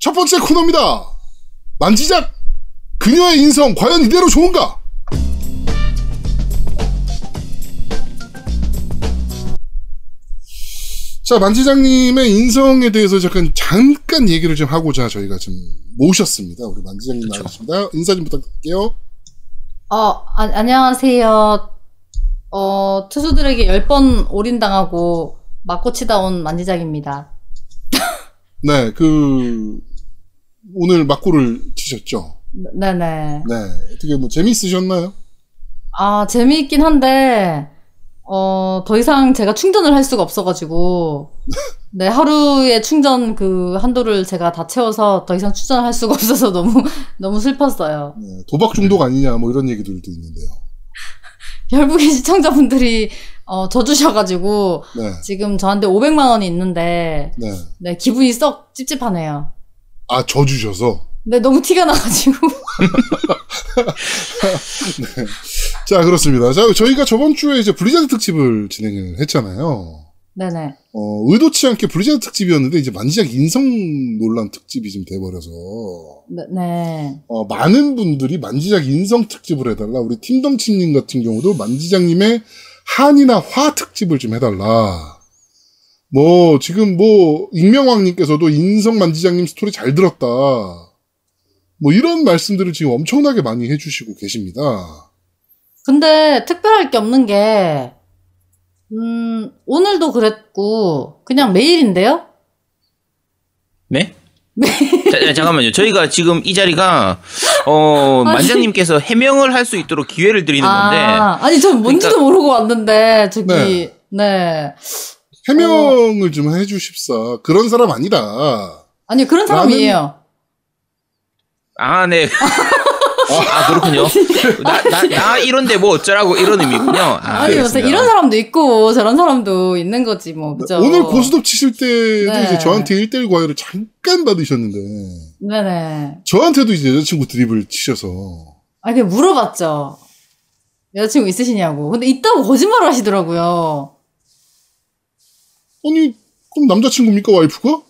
첫 번째 코너입니다. 만지작 그녀의 인성 과연 이대로 좋은가? 자, 만지장님의 인성에 대해서 잠깐, 잠깐 얘기를 좀 하고자 저희가 좀 모셨습니다. 우리 만지장님. 나와주십니다. 인사 좀 부탁드릴게요. 어, 아, 안녕하세요. 어, 투수들에게 10번 올인당하고 맞고 치다 온 만지작입니다. 네, 그, 오늘 막고를 치셨죠? 네네. 네. 어떻게 뭐 재미있으셨나요? 아, 재미있긴 한데, 어, 더 이상 제가 충전을 할 수가 없어가지고, 네, 하루에 충전 그 한도를 제가 다 채워서 더 이상 충전을 할 수가 없어서 너무, 너무 슬펐어요. 네, 도박 중독 아니냐, 뭐 이런 얘기들도 있는데요. 결국에 시청자분들이, 어, 져주셔가지고, 네, 지금 저한테 500만원이 있는데, 네. 네, 기분이 썩 찝찝하네요. 아, 져 주셔서. 네, 너무 티가 나가지고. 자, 그렇습니다. 자, 저희가 저번 주에 이제 블리자드 특집을 진행을 했잖아요. 네네. 어, 의도치 않게 블리자드 특집이었는데, 이제 만지작 인성 논란 특집이 좀 돼버려서, 네, 네. 어, 많은 분들이 만지작 인성 특집을 해달라. 우리 팀덩치님 같은 경우도 만지작님의 한이나 화 특집을 좀 해달라. 뭐, 지금 뭐, 익명왕님께서도 인성 만지작님 스토리 잘 들었다. 뭐, 이런 말씀들을 지금 엄청나게 많이 해주시고 계십니다. 근데 특별할 게 없는 게, 음, 오늘도 그랬고, 그냥 매일인데요? 네? 자, 자, 잠깐만요. 저희가 지금 이 자리가 어 아니. 만장님께서 해명을 할 수 있도록 기회를 드리는 건데 아, 아니, 전 뭔지도 그러니까- 모르고 왔는데, 저기, 네. 네. 해명을 좀 해주십사. 그런 사람 아니다. 아니, 그런 사람이에요. 아 네. 아 그렇군요. 나, 나, 나 이런데 뭐 어쩌라고 이런 의미군요. 아, 아니, 무슨 알겠습니다. 이런 사람도 있고, 저런 사람도 있는 거지, 뭐, 그죠? 오늘 고스톱 치실 때도 네. 이제 저한테 1대1 과외를 잠깐 받으셨는데, 네네. 저한테도 이제 여자친구 드립을 치셔서, 아니, 그냥 물어봤죠. 여자친구 있으시냐고. 근데 있다고 거짓말을 하시더라고요. 아니, 그럼 남자친구입니까, 와이프가?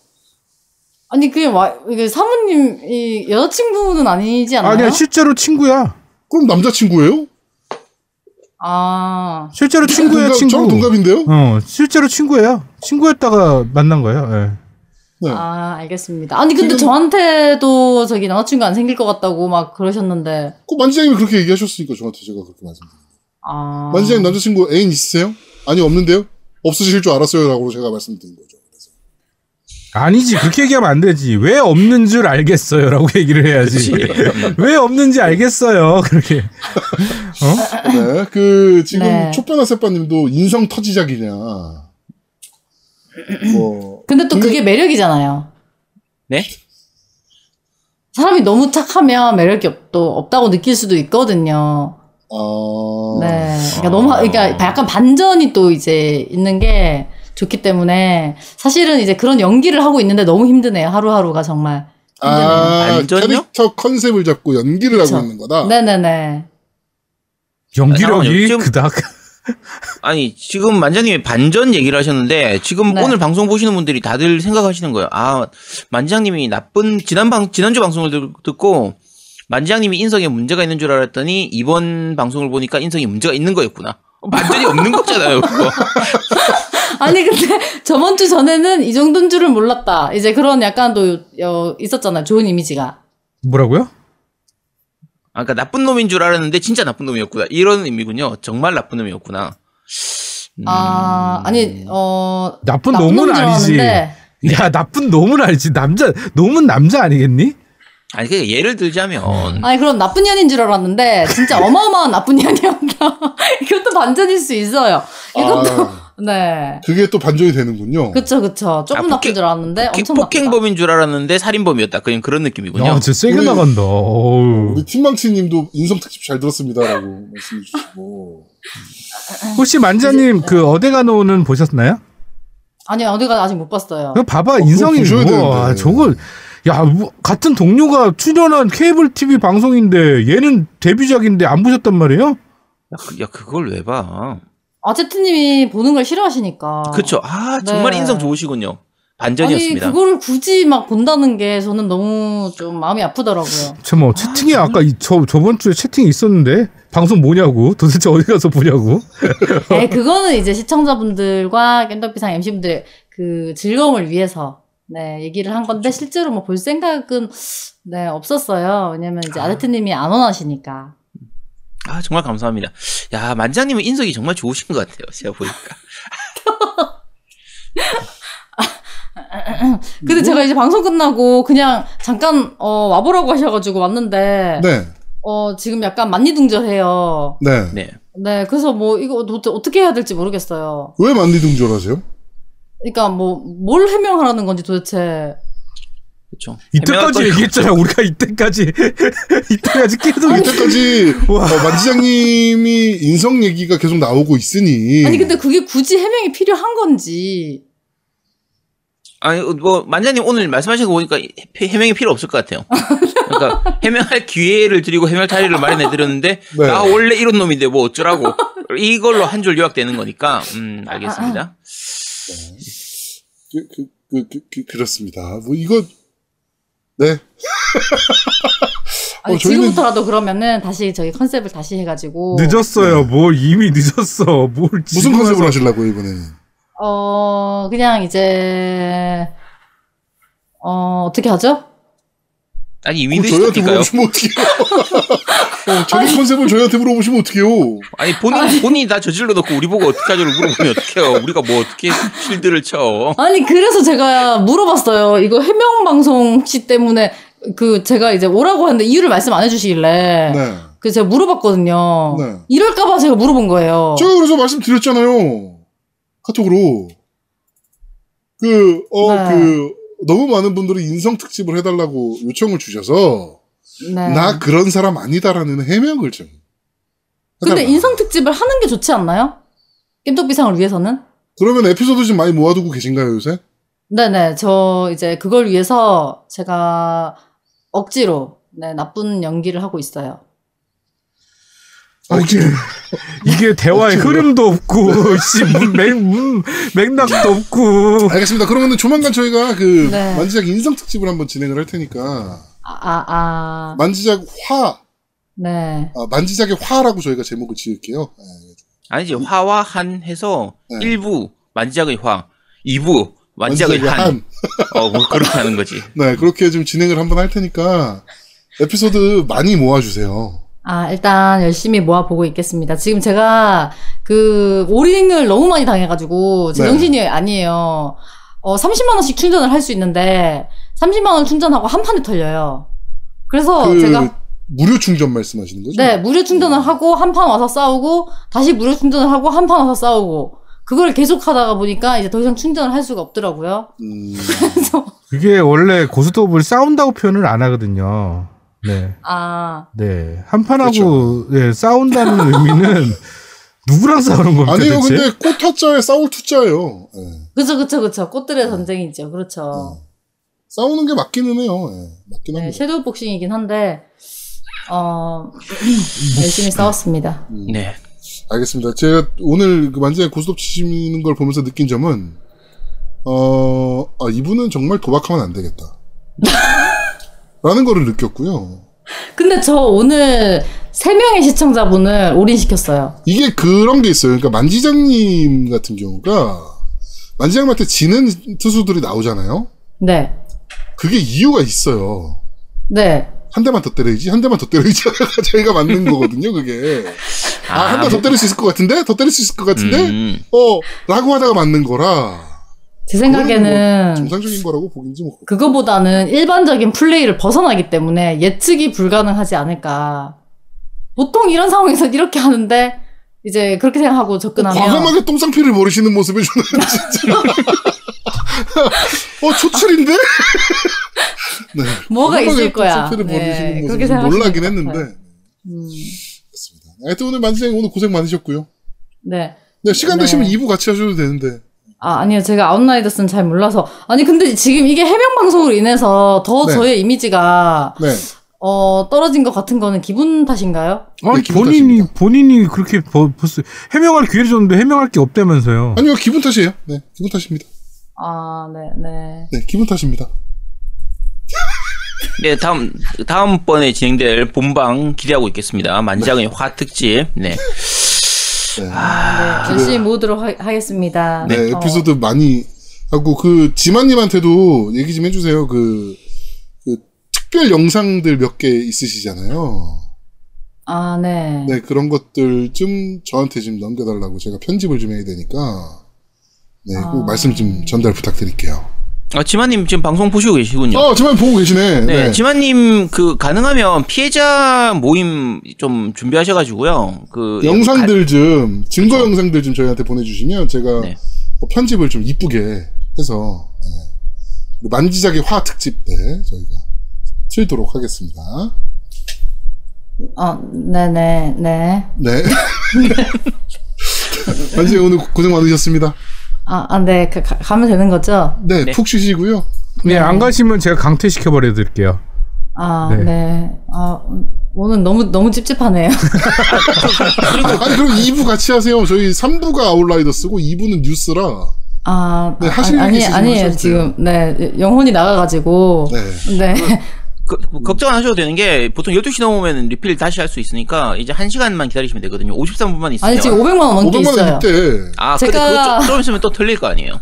아니, 그게 와, 이게 사모님이 여자친구는 아니지 않나요? 아니야 실제로 친구야. 그럼 남자친구예요? 아, 실제로 친구야 동갑- 친구. 저랑 동갑인데요? 어 실제로 친구예요. 친구였다가 만난 거예요. 예. 네. 아, 알겠습니다. 아니, 근데 지금- 저한테도 저기 남자친구 안 생길 것 같다고 막 그러셨는데, 그 만지장님이 그렇게 얘기하셨으니까 저한테 제가 그렇게 말씀드립니다. 아. 만지장님 남자친구 애인 있으세요? 아니, 없는데요? 없으실 줄 알았어요. 라고 제가 말씀드린 거죠. 그래서. 아니지 그렇게 얘기하면 안 되지. 왜 없는 줄 알겠어요라고 얘기를 해야지. 왜 없는지 알겠어요. 그렇게. 어? 네, 그, 지금 네. 촉변아 세빠님도 인성 터지작이냐. 뭐, 근데 또 근데- 그게 매력이잖아요. 네? 사람이 너무 착하면 매력이 없, 또 없다고 느낄 수도 있거든요. 아. 네. 그러니까 너무, 그러니까 약간 반전이 또 이제 있는 게 좋기 때문에 사실은 이제 그런 연기를 하고 있는데 너무 힘드네요. 하루하루가 정말. 아, 반전이요? 캐릭터 컨셉을 잡고 연기를 그쵸. 하고 있는 거다? 네네네. 연기력이. 지금- 그닥. 아니 지금 만장님이 반전 얘기를 하셨는데 지금 네. 오늘 방송 보시는 분들이 다들 생각하시는 거예요. 아 만장님이 나쁜 지난 방 지난주 방송을 들- 듣고 만장님이 인성에 문제가 있는 줄 알았더니 이번 방송을 보니까 인성에 문제가 있는 거였구나. 어, 반전이 없는 거잖아요. 그거. 아니, 근데 저번 주 전에는 이 정도인 줄을 몰랐다. 이제 그런 약간 또, 어, 있었잖아요. 좋은 이미지가. 뭐라고요? 아, 그러니까 나쁜 놈인 줄 알았는데 진짜 나쁜 놈이었구나. 이런 의미군요. 정말 나쁜 놈이었구나. 음, 아, 아니, 어, 나쁜 나쁜 놈은 아니지. 알았는데 야 나쁜 놈은 알지. 남자 놈은 남자 아니겠니? 아니 그 예를 들자면 아니 그럼 나쁜 년인 줄 알았는데 진짜 어마어마한 나쁜 년이었다. 이것도 반전일 수 있어요. 이것도 아, 네. 그게 또 반전이 되는군요. 그쵸 그쵸. 조금 아, 나쁜 폭행- 줄 알았는데 폭행- 엄청 나쁘다. 폭행범인 줄 알았는데 살인범이었다. 그냥 그런 느낌이군요. 야, 진짜 세게 우리- 나간다. 어우. 우리 팀망치님도 인성 특집 잘 들었습니다라고 말씀해 주시고. 혹시 만자님 그 어데가 노는 보셨나요? 아니 어디가 아직 못 봤어요. 그거 봐봐 인성이 보셔야 뭐 되는데. 저걸 야 뭐, 같은 동료가 출연한 케이블 TV 방송인데 얘는 데뷔작인데 안 보셨단 말이에요? 야, 그- 야 그걸 왜 봐? 아제트님이 보는 걸 싫어하시니까. 그쵸. 아 정말 네. 인성 좋으시군요. 반전이었습니다. 아니 그거를 굳이 막 본다는 게 저는 너무 좀 마음이 아프더라고요. 저뭐 채팅이 아까 이, 저 저번 주에 채팅이 있었는데 방송 뭐냐고 도대체 어디 가서 보냐고 네, 그거는 이제 시청자분들과 깸덕비상 MC분들의 그 즐거움을 위해서 네 얘기를 한 건데 실제로 뭐 볼 생각은 네 없었어요. 왜냐면 이제 아르트 님이 안 원하시니까. 아 정말 감사합니다. 야 만장 님은 인성이 정말 좋으신 것 같아요. 제가 보니까. 근데 제가 이제 방송 끝나고 그냥 잠깐 어, 와보라고 하셔가지고 왔는데 네. 어 지금 약간 만리둥절해요. 네. 네. 네, 그래서 뭐 이거 도- 어떻게 해야 될지 모르겠어요. 왜 만리둥절하세요? 그러니까 뭐 뭘 해명하라는 건지 도대체. 그렇죠. 이때까지 얘기했잖아 우리가 이때까지 이때까지 계속 이때까지 와. 어, 만지장님이 인성 얘기가 계속 나오고 있으니 아니 근데 그게 굳이 해명이 필요한 건지. 아니 뭐 만장님 오늘 말씀하신 거 보니까 해- 해명이 필요 없을 것 같아요. 그러니까 해명할 기회를 드리고 해명 자리를 마련해 드렸는데 네. 나 원래 이런 놈인데 뭐 어쩌라고 이걸로 한 줄 요약되는 거니까 음 알겠습니다. 그, 그, 그, 그, 그, 그렇습니다. 뭐 이거 네. 아니 어, 지금부터라도 그러면은 다시 저희 컨셉을 다시 해가지고. 늦었어요 뭘 이미 늦었어 뭘 무슨 와서- 하시려고 이번에는? 어 그냥 이제 어 어떻게 하죠? 아니 이미? 어, 자기 컨셉을 저희한테 물어보시면 어떡해요? 아니 본인 본인이 다 저질러 놓고 우리 보고 어떻게 하죠를 물어보면 어떡해요. 우리가 뭐 어떻게 실드를 쳐. 아니 그래서 제가 물어봤어요. 이거 해명 방송 혹시 때문에 그 제가 이제 오라고 했는데 이유를 말씀 안 해주시길래 네. 그 제가 물어봤거든요. 네. 이럴까봐 제가 물어본 거예요. 제가 그래서 말씀드렸잖아요. 카톡으로. 그, 어, 네. 그, 너무 많은 분들이 인성 특집을 해달라고 요청을 주셔서, 네. 나 그런 사람 아니다라는 해명을 좀. 근데 해달라. 인성 특집을 하는 게 좋지 않나요? 깸덕비상을 위해서는? 그러면 에피소드 좀 많이 모아두고 계신가요, 요새? 네네, 저 이제 그걸 위해서 제가 억지로 네, 나쁜 연기를 하고 있어요. 아, 이게 이게 대화의? 흐름도 없고 씨 문, 맥, 문, 맥락도 없고 알겠습니다. 그러면은 조만간 저희가 그, 네. 만지작 인성 특집을 한번 진행을 할 테니까, 아, 아, 아. 만지작 화, 네. 아, 만지작의 화라고 저희가 제목을 지을게요. 네. 아니지 화와 한 해서 네. 1부 만지작의 화, 2부 만지작의 만지작의 한. 한. 어, 뭐 그렇게 하는 거지. 네, 그렇게 좀 진행을 한번 할 테니까, 에피소드 많이 모아주세요. 아, 일단 열심히 모아보고 있겠습니다. 지금 제가 그 오링을 너무 많이 당해가지고 네. 제정신이 아니에요. 어, 30만원씩 충전을 할 수 있는데 30만원 충전하고 한 판에 털려요. 그래서 그, 제가 무료 충전 말씀하시는 거죠? 네, 무료 충전을 하고 한 판 와서 싸우고 다시 무료 충전을 하고 한 판 와서 싸우고 그걸 계속 하다가 보니까 이제 더 이상 충전을 할 수가 없더라고요. 음, 그래서 그게 원래 고스톱을 싸운다고 표현을 안 하거든요. 네. 아, 네. 한판하고 그렇죠. 네, 싸운다는 의미는 누구랑 싸우는 겁니까? 아니에요, 대체? 근데 꽃타짜에 싸울 투자예요. 예. 그쵸, 그쵸, 그쵸. 꽃들의 전쟁이죠. 그렇죠. 싸우는 게 맞기는 해요. 예, 맞긴 네, 합니다. 섀도우 복싱이긴 한데, 어, 열심히 싸웠습니다. 음, 네. 알겠습니다. 제가 오늘 그 만지에 고스톱 치시는 걸 보면서 느낀 점은, 어, 아, 이분은 정말 도박하면 안 되겠다. 라는 거를 느꼈고요. 근데 저 오늘 세 명의 시청자분을 올인시켰어요. 이게 그런 게 있어요. 그러니까 만지장님 같은 경우가, 만지장님한테 지는 투수들이 나오잖아요? 네. 그게 이유가 있어요. 네. 한 대만 더 때려야지, 한 대만 더 때려야지. 저희가 맞는 거거든요, 그게. 아, 한 대 더 때릴 수 있을 것 같은데? 더 때릴 수 있을 것 같은데? 음, 어, 라고 하다가 맞는 거라. 제 생각에는 정상적인 거라고 보긴지 뭐. 그거보다는 일반적인 플레이를 벗어나기 때문에 예측이 불가능하지 않을까. 보통 이런 상황에서 이렇게 하는데, 이제 그렇게 생각하고 접근하면. 과감하게 똥상피를 버리시는 모습이 저는 진짜. 어, 초출인데? 네. 뭐가 있을 거야. 똥상피를 네, 버리시는 그렇게 모습이 놀라긴 것 했는데. 음, 그렇습니다. 하여튼 오늘 만지장님 오늘 고생 많으셨고요. 네. 네, 시간 네. 되시면 2부 같이 하셔도 되는데. 아, 아니요. 제가 아웃라이더스는 잘 몰라서. 아니, 근데 지금 이게 해명 방송으로 인해서 더 네. 저의 이미지가, 네. 어, 떨어진 것 같은 거는 기분 탓인가요? 아니, 네, 기분 본인이 탓입니다. 본인이 그렇게 버, 벌써 해명할 기회를 줬는데 해명할 게 없다면서요. 아니요, 기분 탓이에요. 네, 기분 탓입니다. 아, 네, 네. 네, 기분 탓입니다. 네, 다음 다음번에 진행될 본방 기대하고 있겠습니다. 만장의 화 특집. 네. 네. 네, 열심히 모으도록 하, 하겠습니다. 네, 어, 에피소드 많이 하고 그 지만님한테도 얘기 좀 해주세요. 그, 그 특별 영상들 몇 개 있으시잖아요. 아, 네. 네, 그런 것들 좀 저한테 좀 넘겨달라고 제가 편집을 좀 해야 되니까 네, 꼭 아. 말씀 좀 전달 부탁드릴게요. 아, 지만님 지금 방송 보시고 계시군요. 어, 지만 보고 계시네. 네, 네. 지만님 그 가능하면 피해자 모임 좀 준비하셔가지고요. 그 영상들 좀 증거 영상들 좀 저희한테 보내주시면 제가 네. 어, 편집을 좀 이쁘게 해서 네. 만지작의 화 특집 때 저희가 틀도록 하겠습니다. 어, 네네, 네. 네. 만지작 오늘 고생 많으셨습니다. 아, 아, 네. 가, 가- 가면 되는 거죠? 네, 푹 쉬시고요. 네, 안 가시면 제가 강퇴시켜 버려 드릴게요. 아, 네. 네. 아, 오늘 너무, 너무 찝찝하네요. 아니 그럼 2부 같이 하세요. 저희 3부가 아웃라이더스고 2부는 뉴스라. 아, 네, 아, 아니, 있으시면 아니에요. 지금, 네. 영혼이 나가가지고. 네. 네. 그, 걱정 안 하셔도 되는 게 보통 12시 넘으면 리필 다시 할 수 있으니까 이제 1시간만 기다리시면 되거든요. 53분만 있으면. 아니, 지금 500만 원 넘게 500만 있어요. 원 이때. 아, 근데 제가- 그거 좀, 좀 있으면 또 틀릴 거 아니에요.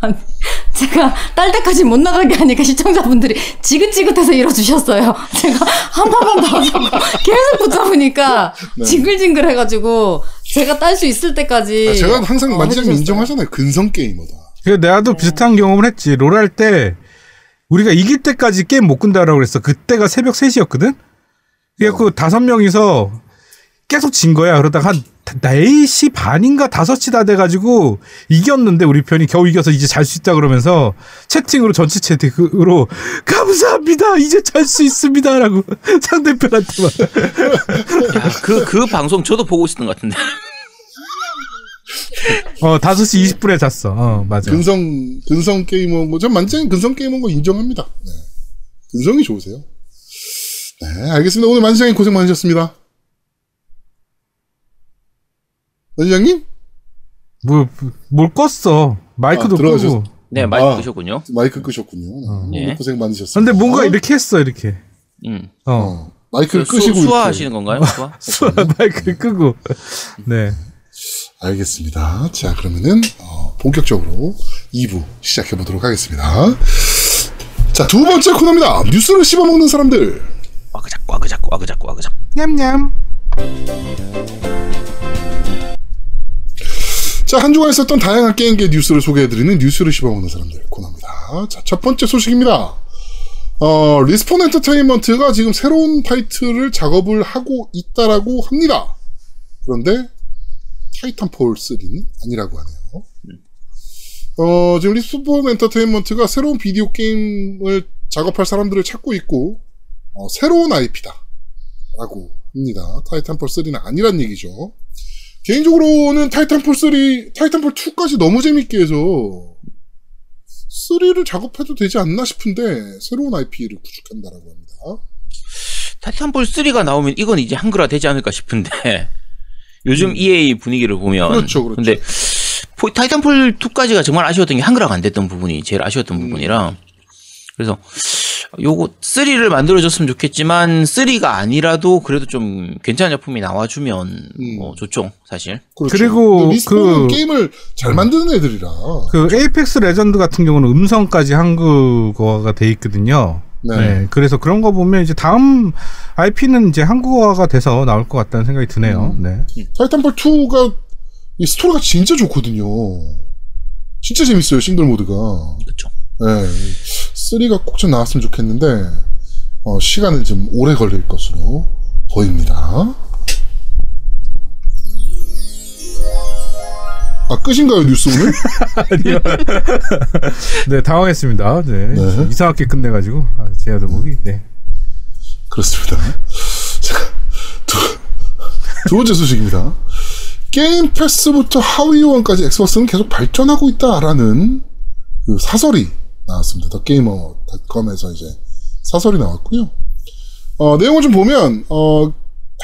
제가 딸 때까지 못 나가게 하니까 시청자분들이 지긋지긋해서 이뤄주셨어요. 제가 한 판만 더 하자고 계속 붙잡으니까 네. 징글징글 해가지고 제가 딸 수 있을 때까지. 아, 제가 항상 어, 만지작. 인정하잖아요. 근성 게이머다. 그 내가도 비슷한 경험을 했지. 롤 할 때 우리가 이길 때까지 게임 못 끈다라고 그랬어. 그때가 새벽 3시였거든. 그래갖고 다섯 명이서 계속 진 거야. 그러다가 한 4시 반인가 5시 다 돼가지고 이겼는데 우리 편이 겨우 이겨서 이제 잘 수 있다 그러면서 채팅으로 전체 채팅으로 감사합니다. 이제 잘 수 있습니다 라고 상대편한테 막 야, 그, 그 방송 저도 보고 있었던 것 같은데. 어, 5시 20분에 잤어. 어, 맞아. 근성 근성 게이머인 거. 전 만지작 근성 게이머인 거 인정합니다. 네. 근성이 좋으세요. 네, 알겠습니다. 오늘 만지장님 고생 많으셨습니다. 만지장님 뭘, 뭘 껐어. 마이크도 아, 들어가셨- 끄고. 네, 마이크 아. 끄셨군요. 마이크 끄셨군요. 네, 네. 오늘 고생 많으셨습니다. 근데 뭔가 이렇게 했어, 이렇게. 음. 어. 어, 마이크를 수, 끄시고 수화하시는 이렇게. 건가요? 수화? 수아 마이크 끄고. 네. 알겠습니다. 자, 그러면은 어, 본격적으로 2부 시작해 보도록 하겠습니다. 자, 두 번째 코너입니다. 뉴스를 씹어 먹는 사람들. 와그작, 와그작, 와그작, 와그작. 냠냠. 자, 한 주간 있었던 다양한 게임계 뉴스를 소개해 드리는 뉴스를 씹어 먹는 사람들 코너입니다. 자, 첫 번째 소식입니다. 어, 리스폰 엔터테인먼트가 지금 새로운 타이틀을 작업을 하고 있다라고 합니다. 그런데 타이탄폴 3는 아니라고 하네요. 어, 지금 리스폰 엔터테인먼트가 새로운 비디오 게임을 작업할 사람들을 찾고 있고, 어, 새로운 IP다. 라고 합니다. 타이탄폴 3는 아니란 얘기죠. 개인적으로는 타이탄폴 3, 타이탄폴 2까지 너무 재밌게 해서 3를 작업해도 되지 않나 싶은데 새로운 IP를 구축한다라고 합니다. 타이탄볼 3가 나오면 이건 이제 한글화 되지 않을까 싶은데 요즘 EA 분위기를 보면 음. 그렇죠, 그렇죠. 근데 포- 타이탄폴 2까지가 정말 아쉬웠던 게 한글화가 안 됐던 부분이 제일 아쉬웠던 음. 부분이라 그래서 요거 3를 만들어줬으면 좋겠지만 3가 아니라도 그래도 좀 괜찮은 작품이 나와주면 음. 뭐 좋죠 사실 그렇죠. 그리고 리스폰은 그- 게임을 잘 만드는 애들이라. 그 에이펙스 레전드 같은 경우는 음성까지 한국어가 돼 있거든요. 네. 네. 그래서 그런 거 보면 이제 다음 IP는 이제 한국어가 돼서 나올 것 같다는 생각이 드네요. 음. 네. 타이탄폴 2가 이 스토리가 진짜 좋거든요. 진짜 재밌어요 싱글 모드가. 그렇죠 네. 3가 꼭 좀 나왔으면 좋겠는데 어, 시간은 좀 오래 걸릴 것으로 보입니다. 아 끝인가요 뉴스 오늘? 네, 당황했습니다. 네. 네. 이상하게 끝내가지고. 아, 제아도목이. 네. 그렇습니다. 자, 두, 두 번째 소식입니다. 게임 패스부터 하위원까지 엑스박스는 계속 발전하고 있다라는 그 사설이 나왔습니다. 더 게이머닷컴에서 이제 사설이 나왔고요. 어, 내용을 좀 보면 어,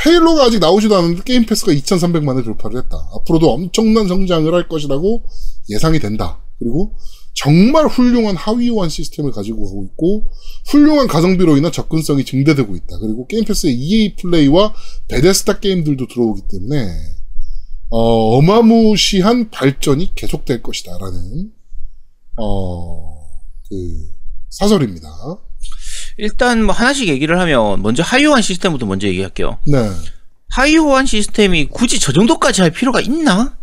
헤일로가 아직 나오지도 않았는데 게임 패스가 2,300만을 돌파를 했다. 앞으로도 엄청난 성장을 할 것이라고 예상이 된다. 그리고 정말 훌륭한 하위 호환 시스템을 가지고 가고 있고 훌륭한 가성비로 인한 접근성이 증대되고 있다. 그리고 게임 패스의 EA 플레이와 베데스다 게임들도 들어오기 때문에 어, 어마무시한 발전이 계속될 것이다라는 어, 그 사설입니다. 일단 뭐 하나씩 얘기를 하면 먼저 하위호환 시스템부터 먼저 얘기할게요. 네. 하위호환 시스템이 굳이 저 정도까지 할 필요가 있나?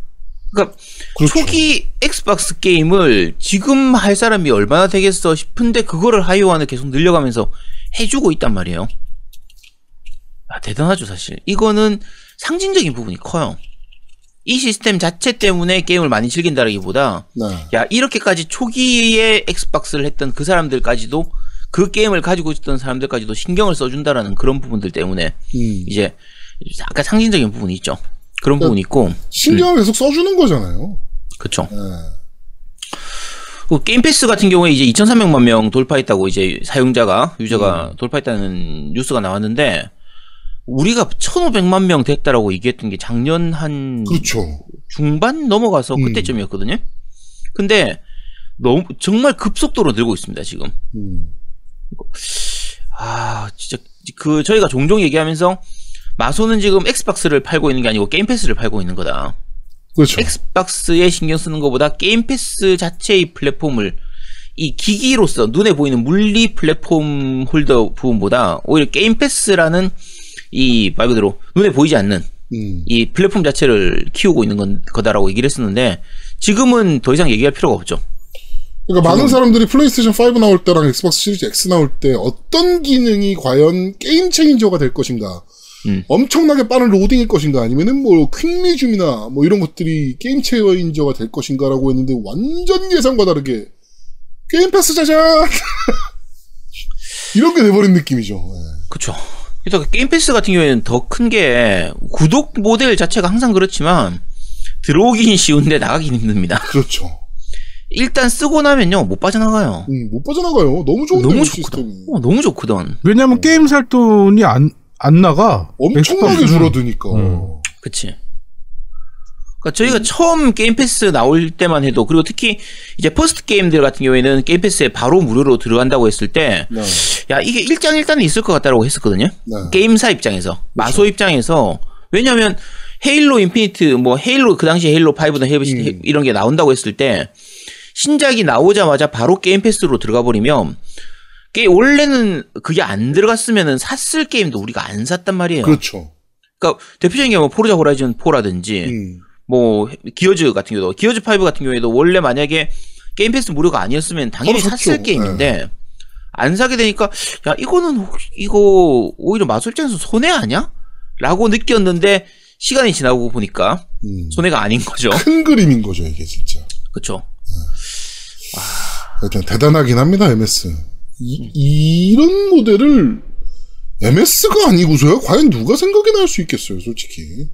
그러니까 그렇죠. 초기 엑스박스 게임을 지금 할 사람이 얼마나 되겠어 싶은데 그거를 하위호환을 계속 늘려가면서 해주고 있단 말이에요. 아, 대단하죠 사실. 이거는 상징적인 부분이 커요. 이 시스템 자체 때문에 게임을 많이 즐긴다기보다 네. 야 이렇게까지 초기에 엑스박스를 했던 그 사람들까지도 그 게임을 가지고 있던 사람들까지도 신경을 써준다라는 그런 부분들 때문에 음. 이제 아까 상징적인 부분이 있죠. 그런 그러니까 부분이 있고 신경을 계속 써주는 거잖아요. 그렇죠. 네. 그 게임 패스 같은 경우에 이제 2,300만 명 돌파했다고 이제 사용자가 유저가 돌파했다는 뉴스가 나왔는데 우리가 1,500만 명 됐다라고 얘기했던 게 작년 한 그렇죠. 중반 넘어가서 음. 그때쯤이었거든요. 근데 너무 정말 급속도로 늘고 있습니다 지금. 음. 아 진짜 그 저희가 종종 얘기하면서 마소는 지금 엑스박스를 팔고 있는 게 아니고 게임 패스를 팔고 있는 거다. 그렇죠. 엑스박스에 신경 쓰는 것보다 게임 패스 자체의 플랫폼을 이 기기로서 눈에 보이는 물리 플랫폼 홀더 부분보다 오히려 게임 패스라는 이 말 그대로 눈에 보이지 않는 음. 이 플랫폼 자체를 키우고 있는 건 거다라고 얘기를 했었는데 지금은 더 이상 얘기할 필요가 없죠. 그러니까 많은 사람들이 플레이스테이션 5 나올 때랑 엑스박스 시리즈 X 나올 때 어떤 기능이 과연 게임 체인저가 될 것인가? 음. 엄청나게 빠른 로딩일 것인가? 아니면은 뭐 quick resume이나 뭐 이런 것들이 게임 체인저가 될 것인가라고 했는데 완전 예상과 다르게 게임 패스 짜잔! 이런 게 돼버린 느낌이죠. 예. 그렇죠. 그래서 게임 패스 같은 경우에는 더 큰 게 구독 모델 자체가 항상 그렇지만 들어오긴 쉬운데 나가긴 힘듭니다. 그렇죠. 일단 쓰고 나면요 못 빠져나가요. 음, 못 빠져나가요. 너무 좋은데 너무 이 좋거든. 어, 너무 좋거든. 왜냐면 게임 살 돈이 안, 안 나가. 엄청나게. 줄어드니까. 음. 그치. 그러니까 저희가 처음 게임 패스 나올 때만 해도 그리고 특히 이제 first 게임들 같은 경우에는 게임 패스에 바로 무료로 들어간다고 했을 때 네. 야 이게 일장 일단은 있을 것 같다라고 했었거든요. 네. 게임사 입장에서 마소 입장에서 왜냐하면 헤일로 인피니트 뭐 헤일로 그 당시 헤일로 5나 헤일로 음. 이런 게 나온다고 했을 때 신작이 나오자마자 바로 게임 패스로 들어가 버리면 게 원래는 그게 안 들어갔으면은 샀을 게임도 우리가 안 샀단 말이에요. 그렇죠. 그러니까 대표적인 게 뭐 포르자 호라이즌 4라든지 음. 뭐 기어즈 같은 경우도 기어즈 5 같은 경우에도 원래 만약에 게임 패스 무료가 아니었으면 당연히 샀을 샀죠. 게임인데 안 사게 되니까 야 이거는 혹시 이거 오히려 마술 입장에서 손해 아니야? 라고 느꼈는데 시간이 지나고 보니까 음. 손해가 아닌 거죠. 큰 그림인 거죠, 이게 진짜. 그렇죠. 일단 대단하긴 합니다, MS. 이, 이런 모델을 MS가 아니고서야 과연 누가 생각이나 할수 있겠어요, 솔직히.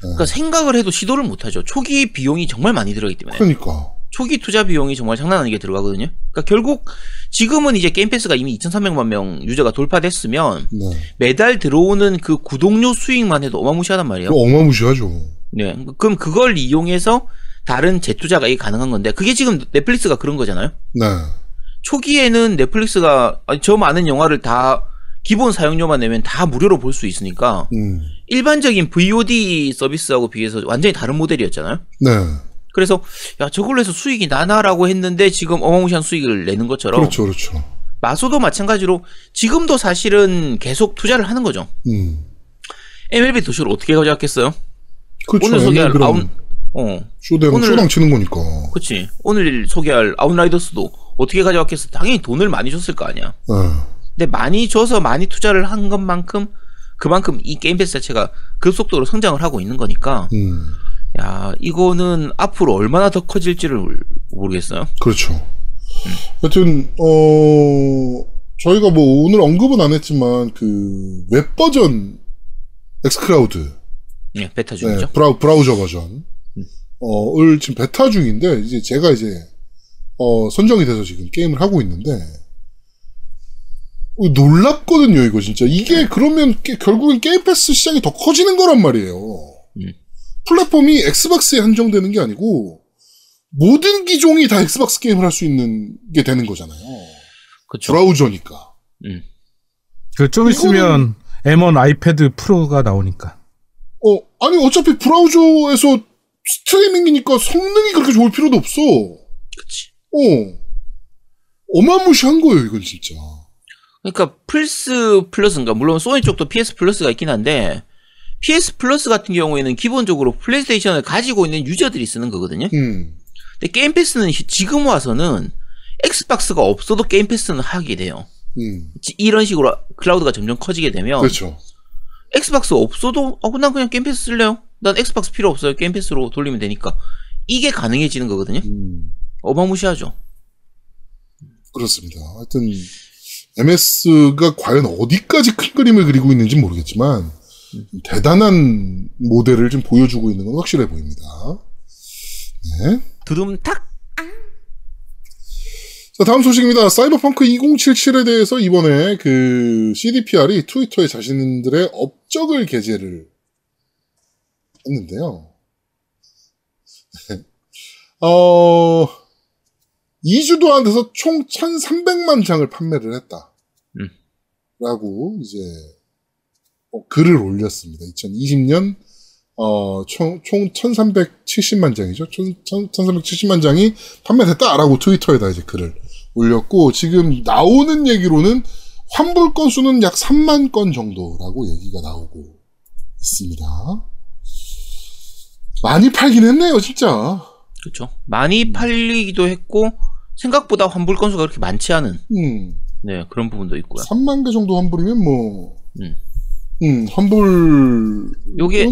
그러니까 생각을 해도 시도를 못 하죠. 초기 비용이 정말 많이 들어가기 때문에. 그러니까. 초기 투자 비용이 정말 장난 아니게 들어가거든요. 그러니까 결국 지금은 이제 게임 패스가 이미 2,300만 명 유저가 돌파됐으면 네. 매달 들어오는 그 구독료 수익만 해도 어마무시하단 말이에요. 어마무시하죠. 네. 그럼 그걸 이용해서 다른 재투자가 이게 가능한 건데 그게 지금 넷플릭스가 그런 거잖아요. 네. 초기에는 넷플릭스가 아니, 저 많은 영화를 다 기본 사용료만 내면 다 무료로 볼 수 있으니까 음. 일반적인 VOD 서비스하고 비해서 완전히 다른 모델이었잖아요. 네. 그래서 야 저걸로 해서 수익이 나나라고 했는데 지금 어마무시한 수익을 내는 것처럼 그렇죠, 그렇죠. 마소도 마찬가지로 지금도 사실은 계속 투자를 하는 거죠. 음. MLB 도시를 어떻게 가져왔겠어요? 그렇죠. 오늘 소개할 아웃 어 쇼대는 오늘- 쇼당 치는 거니까. 그치 오늘 소개할 아웃라이더스도 어떻게 가져왔겠어? 당연히 돈을 많이 줬을 거 아니야. 네. 근데 많이 줘서 많이 투자를 한 것만큼 그만큼 이 게임 패스 자체가 급속도로 성장을 하고 있는 거니까 음. 야 이거는 앞으로 얼마나 더 커질지를 모르겠어요. 그렇죠. 하여튼, 어, 저희가 뭐 오늘 언급은 안 했지만, 그, 웹 버전, xCloud, 예, 베타 네, 중이죠. 브라우, 브라우저 버전, 어, 을 지금 베타 중인데, 이제 제가 이제, 어, 선정이 돼서 지금 게임을 하고 있는데, 어, 놀랍거든요, 이거 진짜. 이게 그러면 게- 결국엔 게임 패스 시장이 더 커지는 거란 말이에요. 음. 플랫폼이 엑스박스에 한정되는 게 아니고, 모든 기종이 다 엑스박스 게임을 할 수 있는 게 되는 거잖아요. 그렇죠. 브라우저니까. 음. 그 좀 있으면 M1 아이패드 프로가 나오니까. 어, 아니, 어차피 브라우저에서 스트리밍이니까 성능이 그렇게 좋을 필요도 없어. 그치. 어. 어마무시한 거예요, 이건 진짜. 그러니까 플스 플러스인가 물론 소니 쪽도 PS 플러스가 있긴 한데 PS 플러스 같은 경우에는 기본적으로 플레이스테이션을 가지고 있는 유저들이 쓰는 거거든요. 음. 근데 게임 패스는 시- 지금 와서는 엑스박스가 없어도 게임 패스는 하게 돼요. 음. 지- 이런 식으로 클라우드가 점점 커지게 되면 그렇죠. 엑스박스 없어도 어, 난 그냥 게임 패스 쓸래요. 난 엑스박스 필요 없어요. 게임 패스로 돌리면 되니까 이게 가능해지는 거거든요. 음. 어마무시하죠. 그렇습니다. 하여튼, MS가 과연 어디까지 큰 그림을 그리고 있는지 모르겠지만, 대단한 모델을 좀 보여주고 있는 건 확실해 보입니다. 네. 두둠탁 자, 다음 소식입니다. 사이버펑크 2077에 대해서 이번에 그 CDPR이 트위터에 자신들의 업적을 게재를 했는데요. 어, 2주도 안 돼서 총 1,300만 장을 판매를 했다. 음. 라고 이제 어, 글을 올렸습니다. 2020년 어, 총, 총 1370만 장이죠. 1370만 장이 판매됐다라고 트위터에다 이제 글을 올렸고, 지금 나오는 얘기로는 환불 건수는 약 3만 건 정도라고 얘기가 나오고 있습니다. 많이 팔긴 했네요, 진짜. 그렇죠. 많이 팔리기도 했고 생각보다 환불 건수가 그렇게 많지 않은 음, 네 그런 부분도 있고요. 3만 개 정도 환불이면 뭐, 음. 음, 환불. 요게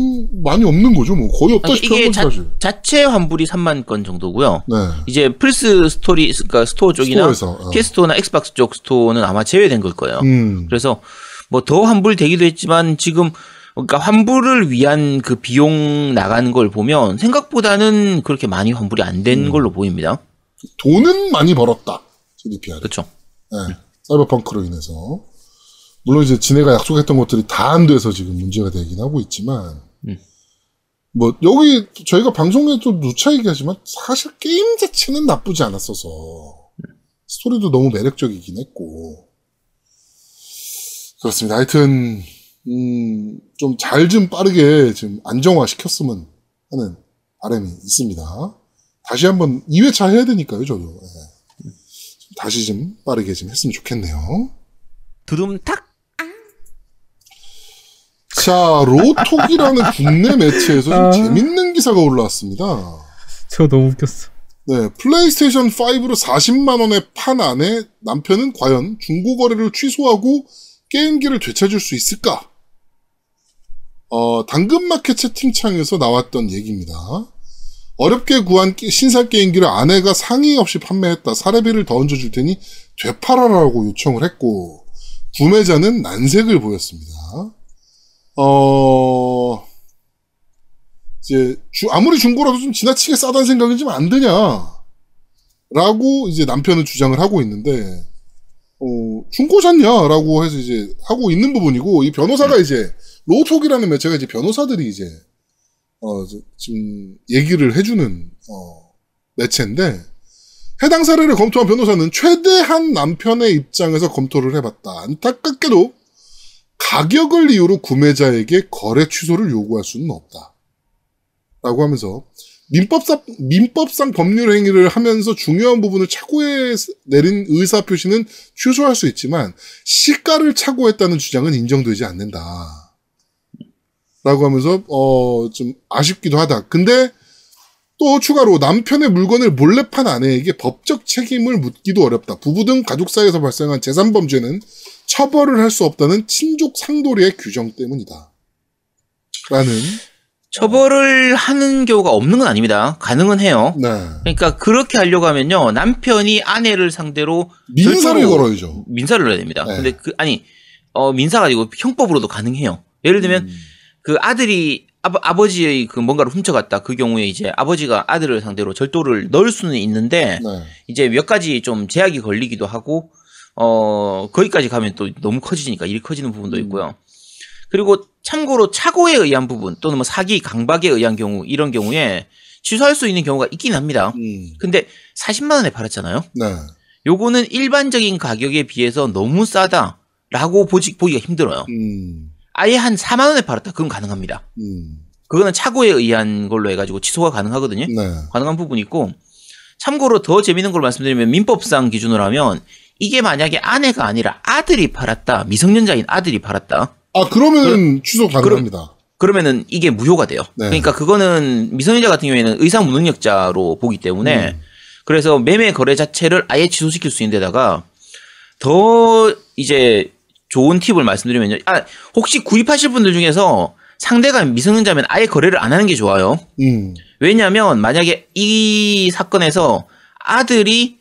많이 없는 거죠, 뭐. 거의 없다시피 한 이게 자, 사실. 자체 환불이 3만 건 정도고요. 네. 이제 플스 스토리 그러니까 스토어 쪽이나 어. 캐스토나 엑스박스 쪽 스토어는 아마 제외된 걸 거예요. 음. 그래서 뭐 더 환불 되기도 했지만 지금 그러니까 환불을 위한 그 비용 나가는 걸 보면 생각보다는 그렇게 많이 환불이 안된 음. 걸로 보입니다. 돈은 많이 벌었다. CDPR. 그렇죠. 네. 사이버펑크로 인해서. 물론 이제 지네가 약속했던 것들이 다 안 돼서 지금 문제가 되긴 하고 있지만. 음. 뭐, 여기 저희가 방송에도 누차 얘기하지만 사실 게임 자체는 나쁘지 않았어서. 스토리도 너무 매력적이긴 했고. 그렇습니다. 하여튼, 음, 좀잘좀 빠르게 좀 안정화 시켰으면 하는 바람이 있습니다. 다시 한번 2회차 해야 되니까요, 저도. 예. 다시 좀 빠르게 좀 했으면 좋겠네요. 두둠탁 자, 로톡이라는 국내 매체에서 좀 아. 재밌는 기사가 올라왔습니다. 저 너무 웃겼어. 네, 플레이스테이션 5로 40만 원에 판 안에 남편은 과연 중고 거래를 취소하고 게임기를 되찾을 수 있을까? 어, 당근마켓 채팅창에서 나왔던 얘기입니다. 어렵게 구한 게- 신사 게임기를 아내가 상의 없이 판매했다. 사례비를 더 얹어줄 테니 되팔아라고 요청을 했고 구매자는 난색을 보였습니다. 어, 이제 주- 아무리 중고라도 좀 지나치게 싸다는 생각은 좀안 드냐? 라고 이제 남편은 주장을 하고 있는데 어, 중고 샀냐라고 해서 이제 하고 있는 부분이고 이 변호사가 이제 로톡이라는 매체가 이제 변호사들이 이제 어, 지금 얘기를 해주는 어, 매체인데 해당 사례를 검토한 변호사는 최대한 남편의 입장에서 검토를 해봤다. 안타깝게도 가격을 이유로 구매자에게 거래 취소를 요구할 수는 없다. 라고 하면서 민법상, 민법상 법률 행위를 하면서 중요한 부분을 착오해 내린 의사 표시는 취소할 수 있지만 시가를 착오했다는 주장은 인정되지 않는다. 라고 하면서 어 좀 아쉽기도 하다. 근데 또 추가로 남편의 물건을 몰래 판 아내에게 법적 책임을 묻기도 어렵다. 부부 등 가족 사이에서 발생한 재산 범죄는 처벌을 할 수 없다는 친족 상도리의 규정 때문이다. 라는 처벌을 하는 경우가 없는 건 아닙니다. 가능은 해요. 네. 그러니까 그렇게 하려고 하면요 남편이 아내를 상대로 민사를 걸어야죠. 민사를 넣어야 됩니다. 네. 근데 그 아니 어 민사가 아니고 형법으로도 가능해요. 예를 들면 음. 그 아들이 아 버, 지의그 뭔가를 훔쳐갔다. 그 경우에 이제 아버지가 아들을 상대로 절도를 넣을 수는 있는데 네. 이제 몇 가지 좀 제약이 걸리기도 하고 어 거기까지 가면 또 너무 커지니까 일이 커지는 부분도 음. 있고요. 그리고 참고로 착오에 의한 부분 또는 뭐 사기, 강박에 의한 경우 이런 경우에 취소할 수 있는 경우가 있긴 합니다. 음. 근데 40만 원에 팔았잖아요. 네. 요거는 일반적인 가격에 비해서 너무 싸다라고 보지, 보기가 힘들어요. 음. 아예 한 4만 원에 팔았다. 그건 가능합니다. 음. 그거는 착오에 의한 걸로 해가지고 취소가 가능하거든요. 네. 가능한 부분이 있고 참고로 더 재밌는 걸 말씀드리면 민법상 기준으로 하면 이게 만약에 아내가 아니라 아들이 팔았다 미성년자인 아들이 팔았다 아, 그러면 취소 가능합니다. 그러 면은 이게 무효가 돼요. 네. 그러니까 그거는 미성년자 같은 경우에는 의사 무능력자로 보기 때문에 음. 그래서 매매 거래 자체를 아예 취소시킬 수 있는 데다가 더 이제 좋은 팁을 말씀드리면요. 아, 혹시 구입하실 분들 중에서 상대가 미성년자면 아예 거래를 안 하는 게 좋아요. 음. 왜냐하면 만약에 이 사건에서 아들이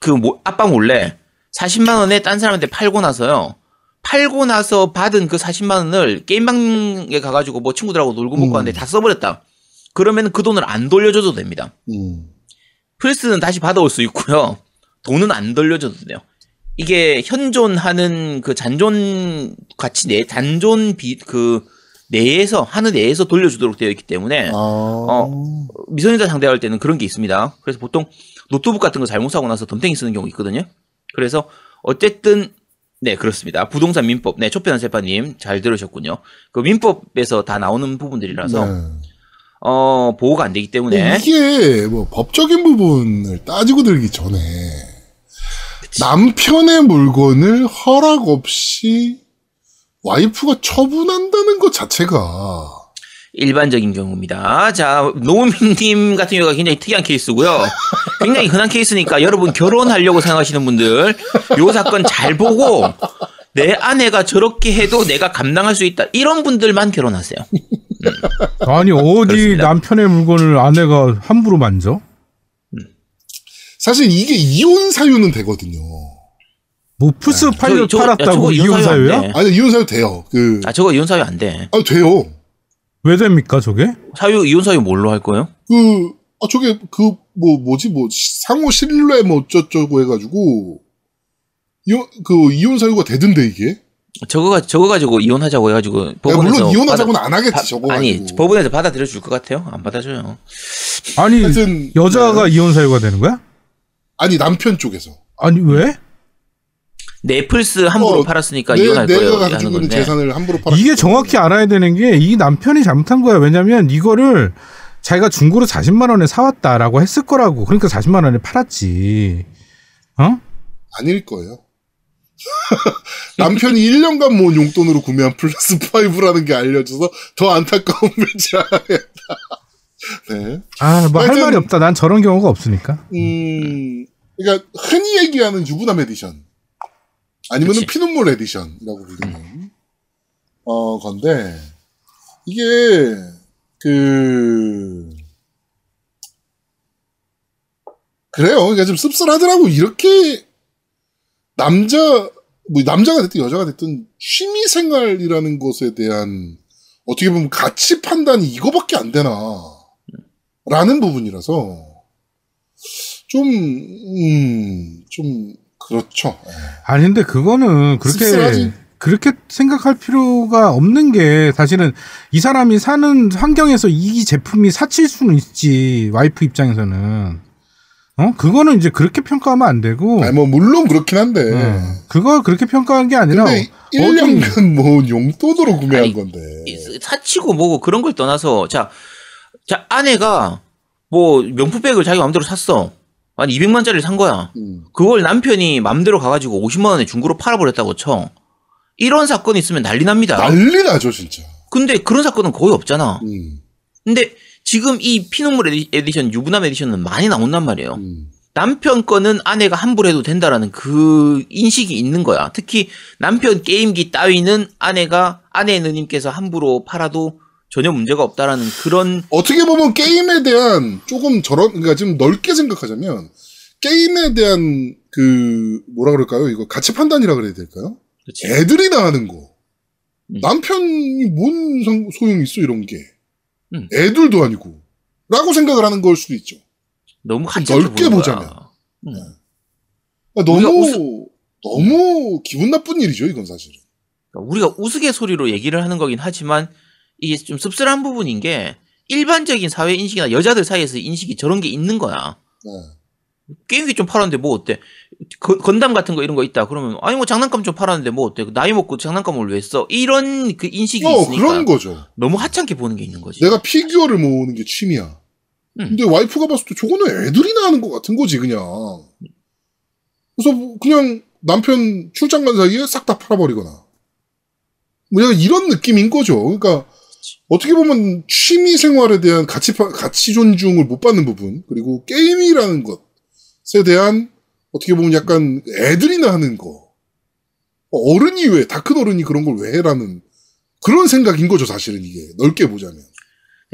그 모- 아빠 몰래 40만 원에 딴 사람한테 팔고 나서요. 팔고 나서 받은 그 40만 원을 게임방에 가가지고 뭐 친구들하고 놀고 먹고 음. 하는데 다 써버렸다. 그러면 그 돈을 안 돌려줘도 됩니다. 음. 플스는 다시 받아올 수 있고요. 돈은 안 돌려줘도 돼요. 이게 현존하는 그 잔존 가치 내 잔존 비그 내에서 하늘 내에서 돌려주도록 되어 있기 때문에 아. 어. 미성년자 상대할 때는 그런 게 있습니다. 그래서 보통 노트북 같은 거 잘못 사고 나서 덤탱이 쓰는 경우 있거든요. 그래서 어쨌든 네 그렇습니다. 부동산 민법 네 초편한 세파님 잘 들으셨군요. 그 민법에서 다 나오는 부분들이라서 네. 어 보호가 안 되기 때문에 이게 뭐 법적인 부분을 따지고 들기 전에 남편의 물건을 허락 없이 와이프가 처분한다는 것 자체가 일반적인 경우입니다. 자, 노우민님 같은 경우가 굉장히 특이한 케이스고요. 굉장히 흔한 케이스니까 여러분 결혼하려고 생각하시는 분들 요 사건 잘 보고 내 아내가 저렇게 해도 내가 감당할 수 있다. 이런 분들만 결혼하세요. 아니 어디 그렇습니다. 남편의 물건을 아내가 함부로 만져? 사실 이게 이혼 사유는 되거든요. 뭐 플스 저거- 팔았다고 이혼 사유 사유야? 돼. 아니 이혼 사유 돼요. 그 아, 저거 이혼 사유 안 돼. 아, 돼요. 왜 됩니까 저게? 사유 이혼 사유 뭘로 할 거예요? 그 아, 저게 그 뭐 뭐지 뭐 상호 신뢰 뭐 어쩌저쩌고 해가지고 이혼 그 이혼 사유가 되던데 이게. 저거 가 저거 가지고 이혼하자고 해가지고 야, 법원에서 물론 이혼하자고는 받아- 안 하겠지 바- 저거 아니 가지고. 법원에서 받아들여 줄 것 같아요? 안 받아줘요. 아니 하여튼 여자가 네. 이혼 사유가 되는 거야? 아니 남편 쪽에서 아니 왜? 넷플스 함부로 어, 팔았으니까 내, 이혼할 내가 거예요. 가지고 하는 있는. 재산을 함부로 팔아. 이게 정확히 알아야 되는 게 이 남편이 잘못한 거야. 왜냐면 이거를 자기가 중고로 40만 원에 사왔다라고 했을 거라고. 그러니까 40만 원에 팔았지. 어? 아닐 거예요. 남편이 1년간 모은 용돈으로 구매한 플러스 5라는 게 알려져서 더 안타까운 배지 않겠다. 네. 아, 뭐 할 말이 없다. 난 저런 경우가 없으니까. 음, 그러니까 흔히 얘기하는 유부남 에디션 아니면은 그치. 피눈물 에디션이라고 불리는 어 건데 이게 그 그래요. 그러니까 좀 씁쓸하더라고. 이렇게 남자 뭐 남자가 됐든 여자가 됐든 취미 생활이라는 것에 대한 어떻게 보면 가치 판단이 이거밖에 안 되나 라는 부분이라서 좀, 음, 좀, 그렇죠. 아니, 근데 그거는 그렇게, 씁쓸하지. 그렇게 생각할 필요가 없는 게 사실은 이 사람이 사는 환경에서 이 제품이 사칠 수는 있지. 와이프 입장에서는. 어? 그거는 이제 그렇게 평가하면 안 되고. 아니, 뭐, 물론 그렇긴 한데. 어, 그거 그렇게 평가한 게 아니라 근데 1년간 뭐 용돈으로 구매한 아니, 건데. 이- 사치고 뭐고 그런 걸 떠나서 자, 자 아내가 뭐 명품백을 자기 마음대로 샀어. 한 200만짜리를 산 거야. 음. 그걸 남편이 맘대로 가가지고 50만 원에 중고로 팔아버렸다고 쳐. 이런 사건이 있으면 난리 납니다. 난리 나죠, 진짜. 근데 그런 사건은 거의 없잖아. 음, 근데 지금 이 피눈물 에디- 에디션, 유부남 에디션은 많이 나온단 말이에요. 음. 남편 거는 아내가 함부로 해도 된다라는 그 인식이 있는 거야. 특히 남편 게임기 따위는 아내가 아내 누님께서 함부로 팔아도 전혀 문제가 없다라는 그런 어떻게 보면 게임에 대한 조금 저런, 그러니까 좀 넓게 생각하자면, 게임에 대한 그, 뭐라 그럴까요? 이거 가치 판단이라 그래야 될까요? 그치? 애들이 나 하는 거. 음. 남편이 뭔 상- 소용이 있어, 이런 게. 음. 애들도 아니고. 라고 생각을 하는 걸 수도 있죠. 너무 넓게 보자면. 그러니까 우리가 너무, 너무 기분 나쁜 일이죠, 이건 사실은. 우리가 우스갯소리로 얘기를 하는 거긴 하지만 이게 좀 씁쓸한 부분인 게 일반적인 사회 인식이나 여자들 사이에서 인식이 저런 게 있는 거야. 네. 게임기 좀 팔았는데 뭐 어때? 거- 건담 같은 거 이런 거 있다. 그러면 아니 뭐 장난감 좀 팔았는데 뭐 어때? 나이 먹고 장난감을 왜 써? 이런 그 인식이 어, 있으니까 그런 거죠. 너무 하찮게 보는 게 있는 거지. 내가 피규어를 모으는 게 취미야. 음. 근데 와이프가 봤을 때 저거는 애들이나 하는 것 같은 거지, 그냥. 그래서 뭐 그냥 남편 출장 간 사이에 싹 다 팔아버리거나. 뭐 이런 느낌인 거죠. 그러니까 어떻게 보면 취미 생활에 대한 가치, 파- 가치 존중을 못 받는 부분, 그리고 게임이라는 것에 대한 어떻게 보면 약간 애들이나 하는 거. 어른이 왜, 다 큰 어른이 그런 걸 왜 해라는 그런 생각인 거죠, 사실은 이게. 넓게 보자면.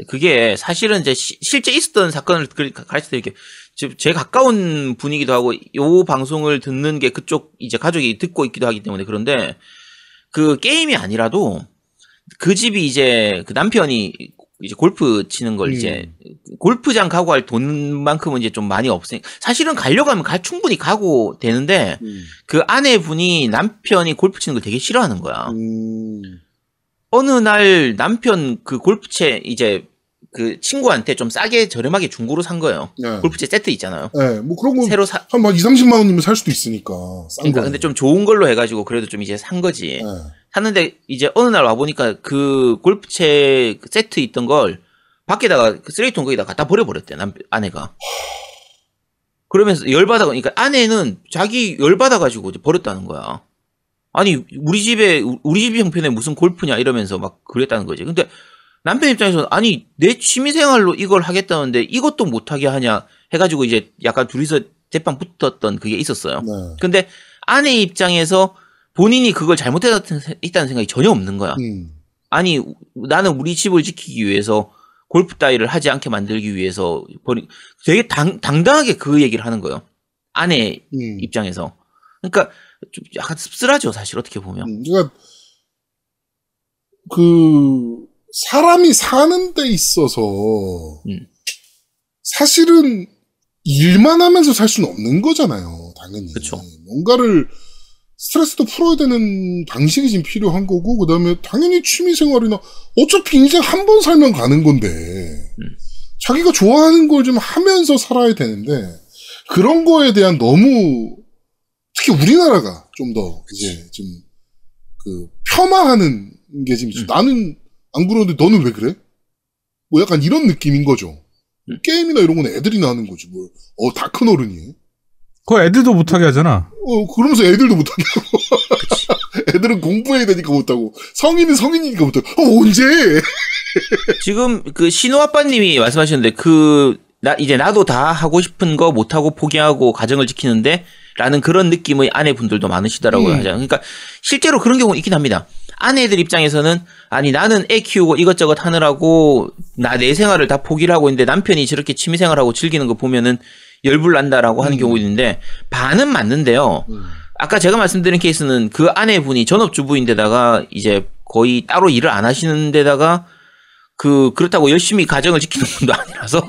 그게 사실은 이제 시- 실제 있었던 사건을 그- 가르쳐 드릴게요. 지금 제 가까운 분이기도 하고 요 방송을 듣는 게 그쪽 이제 가족이 듣고 있기도 하기 때문에 그런데 그 게임이 아니라도 그 집이 이제 그 남편이 이제 골프 치는 걸 음. 이제 골프장 가고 할 돈만큼은 이제 좀 많이 없으니까 사실은 가려고 하면 가, 충분히 가고 되는데 그 아내분이 남편이 골프 치는 걸 되게 싫어하는 거야. 음, 어느 날 남편 그 골프채 이제 그 친구한테 좀 싸게 저렴하게 중고로 산 거예요. 네. 골프채 세트 있잖아요. 네, 뭐 그런 거 새로 사. 한막 2, 30만 원이면 살 수도 있으니까. 싼 그러니까 거. 근데 좀 좋은 걸로 해가지고 그래도 좀 이제 산 거지. 네. 샀는데 이제 어느 날 와 보니까 그 골프채 그 세트 있던 걸 밖에다가 그 쓰레기통 거기다 갖다 버려버렸대 남 아내가. 그러면서 열받아 그러니까 아내는 자기 열받아가지고 이제 버렸다는 거야. 아니 우리 집에 우리 집 형편에 무슨 골프냐 이러면서 막 그랬다는 거지. 근데 남편 입장에서는 아니 내 취미 생활로 이걸 하겠다는데 이것도 못하게 하냐 해가지고 이제 약간 둘이서 대빵 붙었던 그게 있었어요. 네. 근데 아내 입장에서 본인이 그걸 잘못했다는 생각이 전혀 없는 거야. 음. 아니 나는 우리 집을 지키기 위해서 골프 따위를 하지 않게 만들기 위해서 버리 되게 당, 당당하게 그 얘기를 하는 거예요. 아내 음. 입장에서. 그러니까 좀 약간 씁쓸하죠 사실 어떻게 보면. 음, 그러니까 그 사람이 사는 데 있어서 음. 사실은 일만 하면서 살 수는 없는 거잖아요. 당연히. 그쵸. 뭔가를 스트레스도 풀어야 되는 방식이 지금 필요한 거고 그다음에 당연히 취미 생활이나 어차피 인생 한 번 살면 가는 건데 음. 자기가 좋아하는 걸 좀 하면서 살아야 되는데 그런 거에 대한 너무 특히 우리나라가 좀 더 이제 좀 그 폄하하는 게 지금 음. 나는 안 그러는데 너는 왜 그래? 뭐 약간 이런 느낌인 거죠. 음. 게임이나 이런 건 애들이나 하는 거지 뭘. 어, 다 큰 어른이 해. 그거 애들도 못하게 하잖아. 어, 그러면서 애들도 못하게 하고. 애들은 공부해야 되니까 못하고. 성인은 성인이니까 못하고. 어, 언제? 지금 그 신호 아빠님이 말씀하셨는데 그 나 이제 나도 다 하고 싶은 거 못 하고 포기하고 가정을 지키는데 라는 그런 느낌의 아내분들도 많으시더라고요. 음. 하자. 그러니까 실제로 그런 경우 있긴 합니다. 아내들 입장에서는 아니 나는 애 키우고 이것저것 하느라고 나 내 생활을 다 포기를 하고 있는데 남편이 저렇게 취미 생활하고 즐기는 거 보면은 열불 난다라고 하는 음. 경우 있는데 반은 맞는데요. 아까 제가 말씀드린 케이스는 그 아내분이 전업주부인데다가 이제 거의 따로 일을 안 하시는 데다가 그 그렇다고 열심히 가정을 지키는 분도 아니라서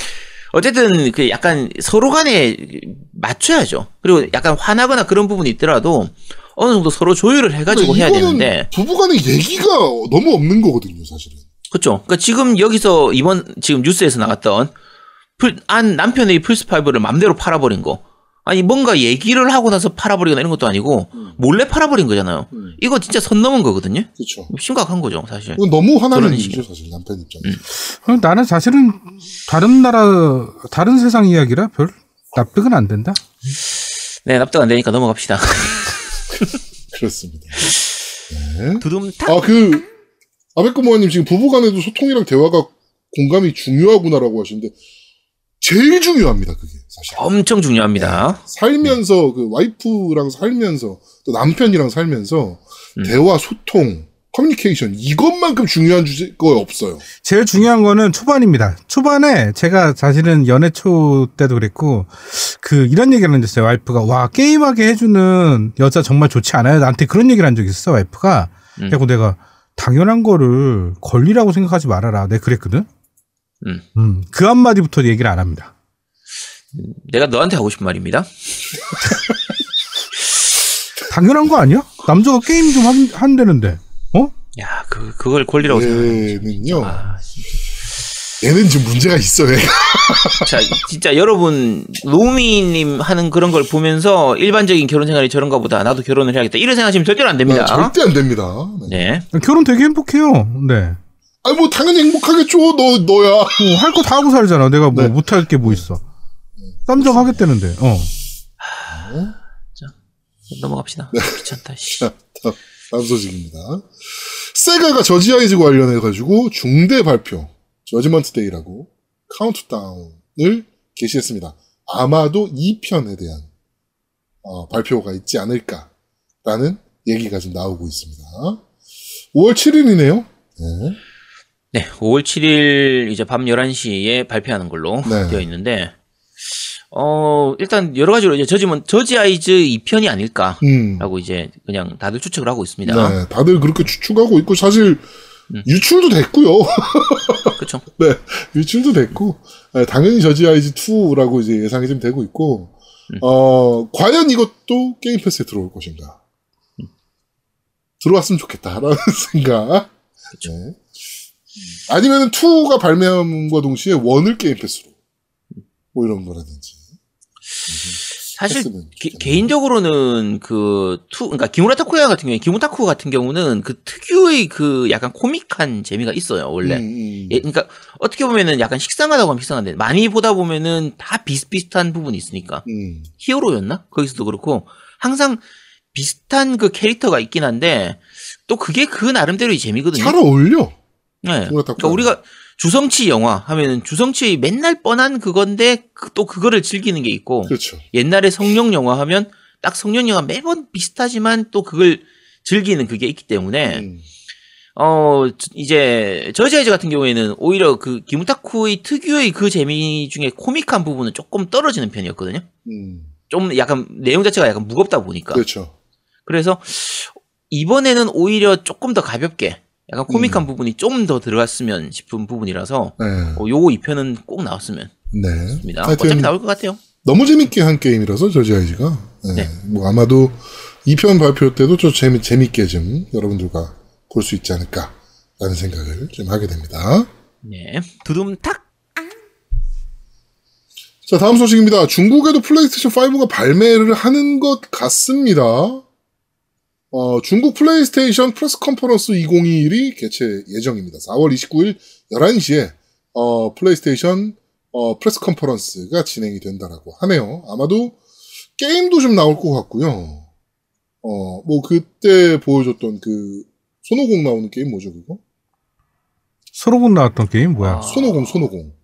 어쨌든 그 약간 서로 간에 맞춰야죠. 그리고 약간 화나거나 그런 부분이 있더라도 어느 정도 서로 조율을 해가지고 해야 되는데 부부간의 얘기가 너무 없는 거거든요, 사실은. 그렇죠. 그러니까 지금 여기서 이번 지금 뉴스에서 나갔던 풀, 안 남편의 플스 5를 맘대로 팔아버린 거. 아니 뭔가 얘기를 하고 나서 팔아버리거나 이런 것도 아니고 몰래 팔아버린 거잖아요. 음. 이거 진짜 선 넘은 거거든요. 그렇죠. 심각한 거죠, 사실. 이건 너무 화나는 일이죠, 사실 남편 입장에서. 어, 나는 사실은 다른 나라, 다른 세상 이야기라 별 납득은 안 된다. 네, 납득 안 되니까 넘어갑시다. 그렇습니다. 두둠탁. 아, 그, 아베코모아님 지금 부부간에도 소통이랑 대화가 공감이 중요하구나라고 하시는데, 제일 중요합니다, 그게, 사실. 엄청 중요합니다. 살면서, 그, 와이프랑 살면서, 또 남편이랑 살면서, 음. 대화, 소통, 커뮤니케이션, 이것만큼 중요한 주제가 없어요. 제일 중요한 거는 초반입니다. 초반에 제가 사실은 연애 초 때도 그랬고 그 이런 얘기를 한 적 있어요. 와이프가 와 게임하게 해주는 여자 정말 좋지 않아요. 나한테 그런 얘기를 한 적이 있어. 와이프가. 음. 그리고 내가 당연한 거를 권리라고 생각하지 말아라. 내가 그랬거든. 음. 음, 그 한마디부터 얘기를 안 합니다. 내가 너한테 하고 싶은 말입니다. 당연한 거 아니야? 남자가 게임 좀 한, 한다는데. 어? 야, 그, 그걸 권리라고 생각해. 얘는요, 아. 얘는 지금 문제가 있어, 얘가. 자, 진짜 여러분, 노미님 하는 그런 걸 보면서 일반적인 결혼 생활이 저런가 보다. 나도 결혼을 해야겠다. 이런 생각하시면 절대로 안 됩니다. 아, 절대 안 됩니다. 네. 네. 결혼 되게 행복해요. 네. 아니, 뭐, 당연히 행복하겠죠. 너, 너야. 뭐 할거 다 하고 살잖아. 내가 뭐 네. 못할 게 뭐 있어. 쌈정 하겠다는데. 어. 넘어갑시다. 귀찮다, 씨. 다음 소식입니다. 세가가 저지 아이즈 관련해가지고 중대 발표, Judgment Day라고 카운트다운을 게시했습니다. 아마도 2편에 대한 어, 발표가 있지 않을까라는 얘기가 좀 나오고 있습니다. 5월 7일이네요. 네. 네, 5월 7일 이제 밤 11시에 발표하는 걸로 네. 되어 있는데, 어, 일단 여러 가지로 이제 저지먼, 저지 아이즈 2편이 아닐까라고 음. 이제 그냥 다들 추측을 하고 있습니다. 네, 다들 그렇게 추측하고 있고 사실 음. 유출도 됐고요. 그쵸? 네, 유출도 됐고, 네, 당연히 저지 아이즈 2라고 이제 예상이 좀 되고 있고, 음. 어, 과연 이것도 Game Pass에 들어올 것인가. 들어왔으면 좋겠다라는 생각. 그쵸. 네. 음. 아니면 2가 발매함과 동시에 1을 Game Pass로. 뭐 이런 거라든지. 사실 했으면 개, 좋겠네요. 개인적으로는 그 투, 그러니까 기무라 타쿠야 같은 경우에 기무 타쿠 같은 경우는 그 특유의 그 약간 코믹한 재미가 있어요 원래. 음, 음. 예, 그러니까 어떻게 보면은 약간 식상하다고 하면 식상한데 많이 보다 보면은 다 비슷비슷한 부분이 있으니까 음. 히어로였나 거기서도 그렇고 항상 비슷한 그 캐릭터가 있긴 한데 또 그게 그 나름대로의 재미거든요. 잘 어울려. 네. 그러니까 우리가 주성치 영화 하면은 주성치의 맨날 뻔한 그건데 그- 또 그거를 즐기는 게 있고 그렇죠. 옛날에 성룡 영화 하면 딱 성룡 영화 매번 비슷하지만 또 그걸 즐기는 그게 있기 때문에 음. 어 이제 저지아이즈 같은 경우에는 오히려 그 기무타쿠의 특유의 그 재미 중에 코믹한 부분은 조금 떨어지는 편이었거든요. 음. 좀 약간 내용 자체가 약간 무겁다 보니까 그렇죠. 그래서 이번에는 오히려 조금 더 가볍게 약간 코믹한 부분이 좀 더 들어갔으면 싶은 부분이라서 네. 어, 요거 2편은 꼭 나왔으면 네. 좋습니다. 어차피 나올 것 같아요. 너무 재밌게 한 게임이라서 저지 아이즈가 네. 네. 뭐 아마도 2편 발표 때도 좀 재미 재밌게 좀 여러분들과 볼 수 있지 않을까라는 생각을 좀 하게 됩니다. 네. 두둠탁. 자 다음 소식입니다. 중국에도 플레이스테이션 5가 발매를 하는 것 같습니다. 어, 중국 PlayStation Press Conference 2021이 개최 예정입니다. 4월 29일 11시에 어, 플레이스테이션 어, Press Conference가 진행이 된다라고 하네요. 아마도 게임도 좀 나올 것 같고요. 어, 뭐 그때 보여줬던 그 손오공 나오는 게임 뭐죠 그거? 손오공 나왔던 게임 뭐야? 아. 손오공 손오공.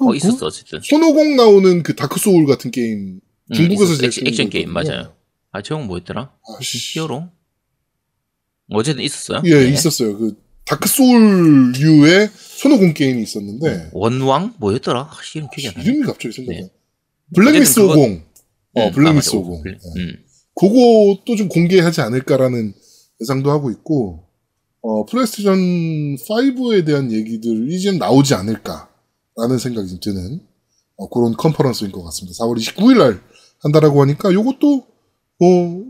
어, 있었어, 어쨌든. 손오공 나오는 그 Dark Souls 같은 게임 음, 중국에서. 제일 액션, 액션 게임. 맞아요. 아, 저건 뭐였더라? 아씨. 히어로? 어쨌든 있었어요. 예, 네. 있었어요. 그 다크 소울류의 손오공 게임이 있었는데 원왕? 뭐였더라? 아, 이름 기억이 안 나네. 이름이 갑자기 생각나. 네. Black Myth 그거- 50. 어, 음, 블랙미스 아, 맞아. 50. 블랙- 예. 음. 그것도 좀 공개하지 않을까라는 예상도 하고 있고, 어, 플레이스테이션 5에 대한 얘기들이 좀 나오지 않을까라는 생각이 좀 드는 어, 그런 conference인 것 같습니다. 4월 29일 날 한다라고 하니까 요것도 뭐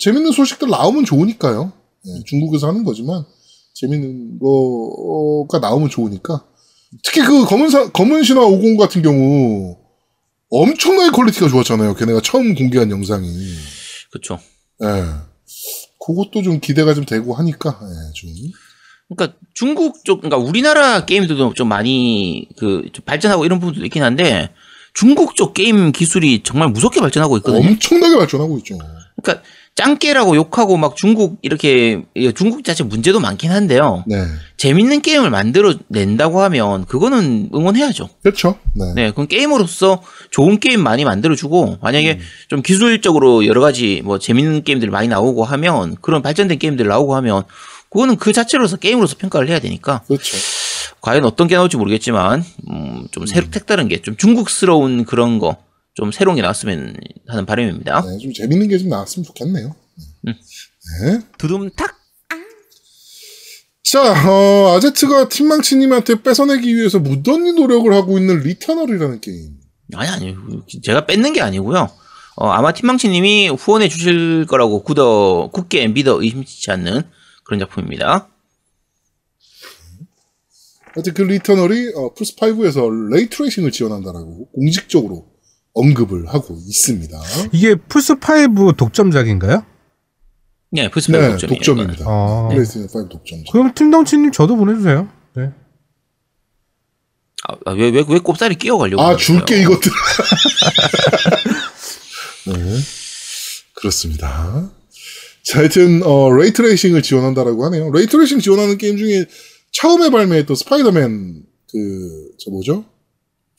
재밌는 소식들 나오면 좋으니까요. 예, 중국에서 하는 거지만 재밌는 거가 나오면 좋으니까 특히 그 검은 사, 검은 신화 50 같은 경우 엄청나게 퀄리티가 좋았잖아요. 걔네가 처음 공개한 영상이. 그쵸. 예. 그것도 좀 기대가 좀 되고 하니까, 예, 좀. 그러니까 중국 쪽, 그러니까 우리나라 게임들도 좀 많이 그, 좀 발전하고 이런 부분도 있긴 한데, 중국 쪽 게임 기술이 정말 무섭게 발전하고 있거든요. 엄청나게 발전하고 있죠. 그러니까 짱깨라고 욕하고 막 중국 이렇게 이 중국 자체 문제도 많긴 한데요. 네. 재밌는 게임을 만들어 낸다고 하면 그거는 응원해야죠. 그렇죠. 네. 네, 그럼 게임으로서 좋은 게임 많이 만들어주고 만약에 좀 기술적으로 여러 가지 뭐 재밌는 게임들 많이 나오고 하면 그런 발전된 게임들 나오고 하면 그거는 그 자체로서 게임으로서 평가를 해야 되니까 그렇죠. 과연 어떤 게 나올지 모르겠지만 음, 좀 새로 색다른 게 좀 중국스러운 그런 거 좀 새로운 게 나왔으면 하는 바람입니다. 네, 좀 재밌는 게 좀 나왔으면 좋겠네요. 음. 네. 두둠탁. 자, 어, 아제트가 팀망치님한테 뺏어내기 위해서 무던히 노력을 하고 있는 리터널이라는 게임. 아니 아니 제가 뺏는 게 아니고요. 어, 아마 팀망치님이 후원해 주실 거라고 굳어 굳게 믿어 의심치 않는 그런 작품입니다. 하여튼 그 Returnal이 어, 플스5에서 ray tracing을 지원한다라고 공식적으로 언급을 하고 있습니다. 이게 플스5 독점작인가요? 네, 플스5 네. 독점입니다. 어. 플레이스테이션 5 독점. 그럼 팀망치님 저도 보내주세요. 네. 아, 왜, 왜, 왜 꼽사리 끼워가려고. 아, 줄게? 이것들. 네. 그렇습니다. 자, 하여튼, 어, ray tracing을 지원한다라고 하네요. ray tracing 지원하는 게임 중에 처음에 발매했던 스파이더맨, 그, 저 뭐죠?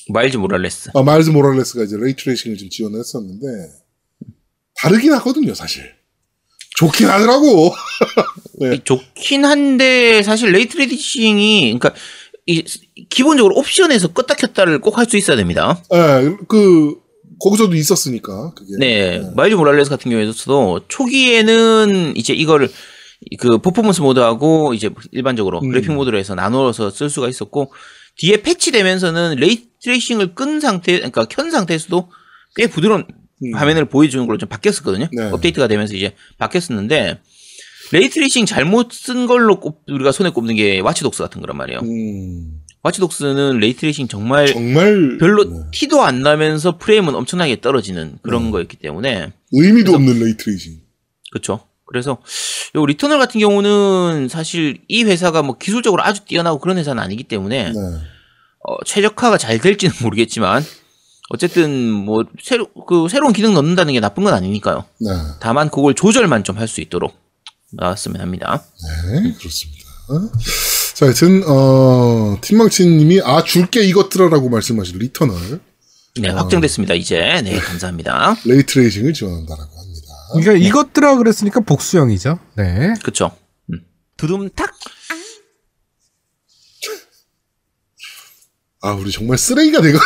Miles Morales. 아, Miles Morales가 이제 ray tracing을 좀 지원을 했었는데, 다르긴 하거든요, 사실. 좋긴 하더라고. 네. 좋긴 한데, 사실 ray tracing이, 그러니까, 이, 기본적으로 옵션에서 껐다 켰다를 꼭 할 수 있어야 됩니다. 예, 그, 거기서도 있었으니까, 그게. 네, Miles Morales 같은 경우에도 초기에는 이제 이거를 그 퍼포먼스 모드하고 이제 일반적으로 음. 그래픽 모드로 해서 나누어서 쓸 수가 있었고 뒤에 패치되면서는 ray tracing을 끈 상태, 그러니까 켠 상태에서도 꽤 부드러운 음. 화면을 보여주는 걸로 좀 바뀌었었거든요. 네. 업데이트가 되면서 이제 바뀌었었는데 ray tracing 잘못 쓴 걸로 꼽, 우리가 손에 꼽는 게 Watch Dogs 같은 거란 말이에요. 음, Watch Dogs는 ray tracing 정말 정말. 별로 네. 티도 안 나면서 프레임은 엄청나게 떨어지는 그런 네. 거였기 때문에 의미도 없는 ray tracing. 그렇죠. 그래서 요 Returnal 같은 경우는 사실 이 회사가 뭐 기술적으로 아주 뛰어나고 그런 회사는 아니기 때문에 네. 어, 최적화가 잘 될지는 모르겠지만 어쨌든 뭐 새로 그 새로운 기능 넣는다는 게 나쁜 건 아니니까요. 네. 다만 그걸 조절만 좀 할 수 있도록 나왔으면 합니다. 네, 그렇습니다. 자, 하여튼, 어, 팀망치님이, 아, 줄게 이것들아라고 말씀하신 Returnal, 네, 확정됐습니다. 이제 네 감사합니다. ray tracing을 지원한다라고. 그러니까 이것들아 그랬으니까 복수형이죠. 네. 그렇죠. 음. 두둠탁 아, 우리 정말 쓰레기가 되고,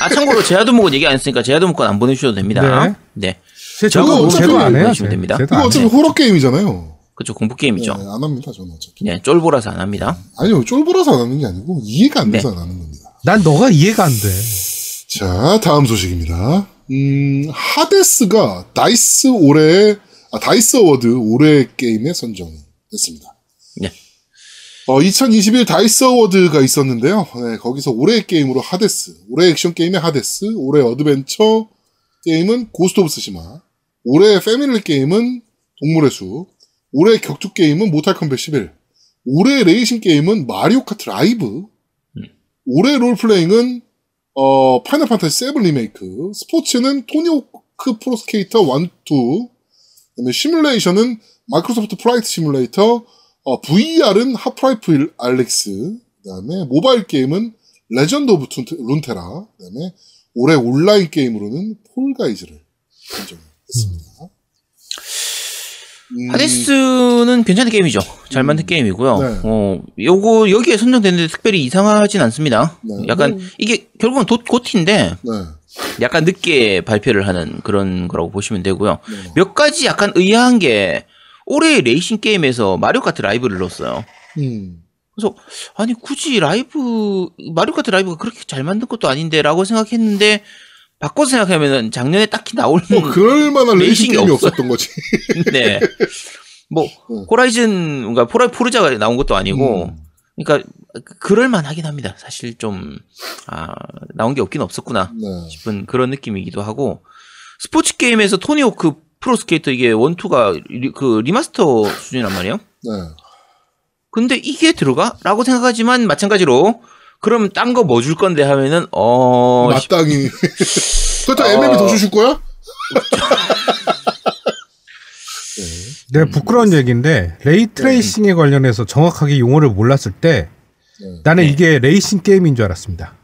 아 참고로 제아도목은 얘기 안 했으니까 제아도목은 안 보내주셔도 됩니다. 네, 제 저거 제도 안 해요. 보시면 됩니다. 제도 이거 안 어차피 해요. 호러 게임이잖아요. 그렇죠 공포 네, 게임이죠. 안 합니다, 저는 어차피. 네, 쫄보라서 안 합니다. 아니요, 쫄보라서 안 하는 게 아니고, 이해가 안 돼서 네. 안 하는 겁니다. 난 너가 이해가 안 돼. 자, 다음 소식입니다. 음, Hades가 D.I.C.E. 올해, 아, D.I.C.E. Award 올해 게임에 선정이 됐습니다. 네. 어, 2021 D.I.C.E. Award가 있었는데요. 네, 거기서 올해의 게임으로 Hades, 올해 액션 게임의 Hades, 올해 어드벤처 게임은 Ghost of Tsushima, 올해 패밀리 게임은 동물의 숲, 올해 격투 게임은 Mortal Kombat 11, 올해 레이싱 게임은 Mario Kart Live, 올해 롤플레잉은 어, Final Fantasy 7 리메이크, 스포츠는 Tony Hawk Pro Skater 1, 2, 그다음에 시뮬레이션은 Microsoft Flight Simulator, 어, VR은 Half-Life Alyx, 그다음에 모바일 게임은 Legends of 툰- Runeterra, 그다음에 올해 온라인 게임으로는 Fall Guys를 선정했습니다. 음, Hades는 괜찮은 게임이죠. 잘 만든 게임이고요. 네. 어, 요거 여기에 선정됐는데 특별히 이상하진 않습니다. 네. 약간 이게 결국은 도, GOTY인데 네. 약간 늦게 발표를 하는 그런 거라고 보시면 되고요. 네. 몇 가지 약간 의아한 게 올해 레이싱 게임에서 마리오 카트 라이브를 넣었어요. 음. 그래서 아니 굳이 라이브 마리오 카트 라이브가 그렇게 잘 만든 것도 아닌데라고 생각했는데 바꿔서 생각하면은 작년에 딱히 나올 뭐 그럴 만한 레이싱 게임이 없어요. 없었던 거지. 네. 뭐 네. 호라이즌 그러니까 포라 포르자가 나온 것도 아니고 음. 그러니까 그럴 만하긴 합니다. 사실 좀 아, 나온 게 없긴 없었구나 네. 싶은 그런 느낌이기도 하고 스포츠 게임에서 토니 호크 프로 스케이터 이게 one two가 리, 그 remaster 수준이란 말이에요. 네. 근데 이게 들어가? 라고 생각하지만 마찬가지로 그럼 딴 거 뭐 줄 건데 하면은 어 씨, 마땅히. 그렇다 어. MM이 더 주실 거야? 내가 부끄러운 얘기인데 레이트레이싱에 관련해서 정확하게 용어를 몰랐을 때 네. 나는 네. 이게 레이싱 게임인 줄 알았습니다.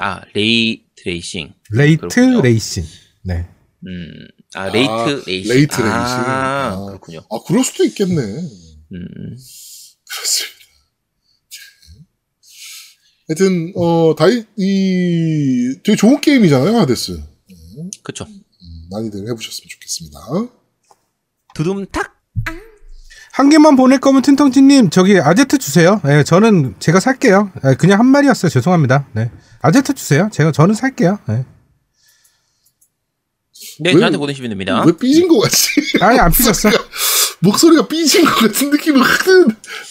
아 레이 트레이싱 레이트 그렇군요. 레이싱. 네. 음, 아 레이트 아, 레이싱 레이트 레이싱. 아, 아. 그렇군요. 아, 그럴 수도 있겠네. 음. 그렇습니다. 하여튼, 어, 다이, 이, 되게 좋은 게임이잖아요, 하데스. 그쵸. 음, 많이들 해보셨으면 좋겠습니다. 두둠탁 한 개만 보낼 거면 틴텅티님 저기 아제트 주세요. 네, 저는 제가 살게요. 네, 그냥 한 말이었어요. 죄송합니다. 네. 아제트 주세요. 제가 저는 살게요. 네. 네 왜- 저한테 보내시면 됩니다. 왜 삐진 거 같지? 아니 안 삐졌어. 목소리가 삐진 것 같은 느낌이 확.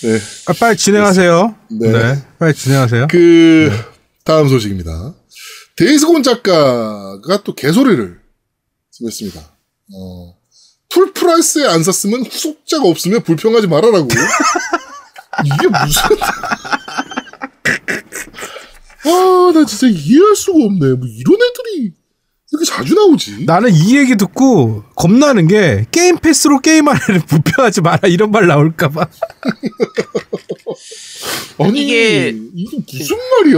네. 아, 빨리 진행하세요. 네. 네. 빨리 진행하세요. 그 다음 소식입니다. 데이즈곤 작가가 또 개소리를 했습니다. 어, full price에 안 샀으면 후속작 없으면 불평하지 말아라고. 이게 무슨? 아, 나 진짜 이해할 수가 없네. 뭐 이런 애들이 이렇게 자주 나오지. 나는 이 얘기 듣고 겁나는 게 게임 패스로 게임하는 불평하지 마라 이런 말 나올까봐. 아니 이게- 이게 무슨 말이야?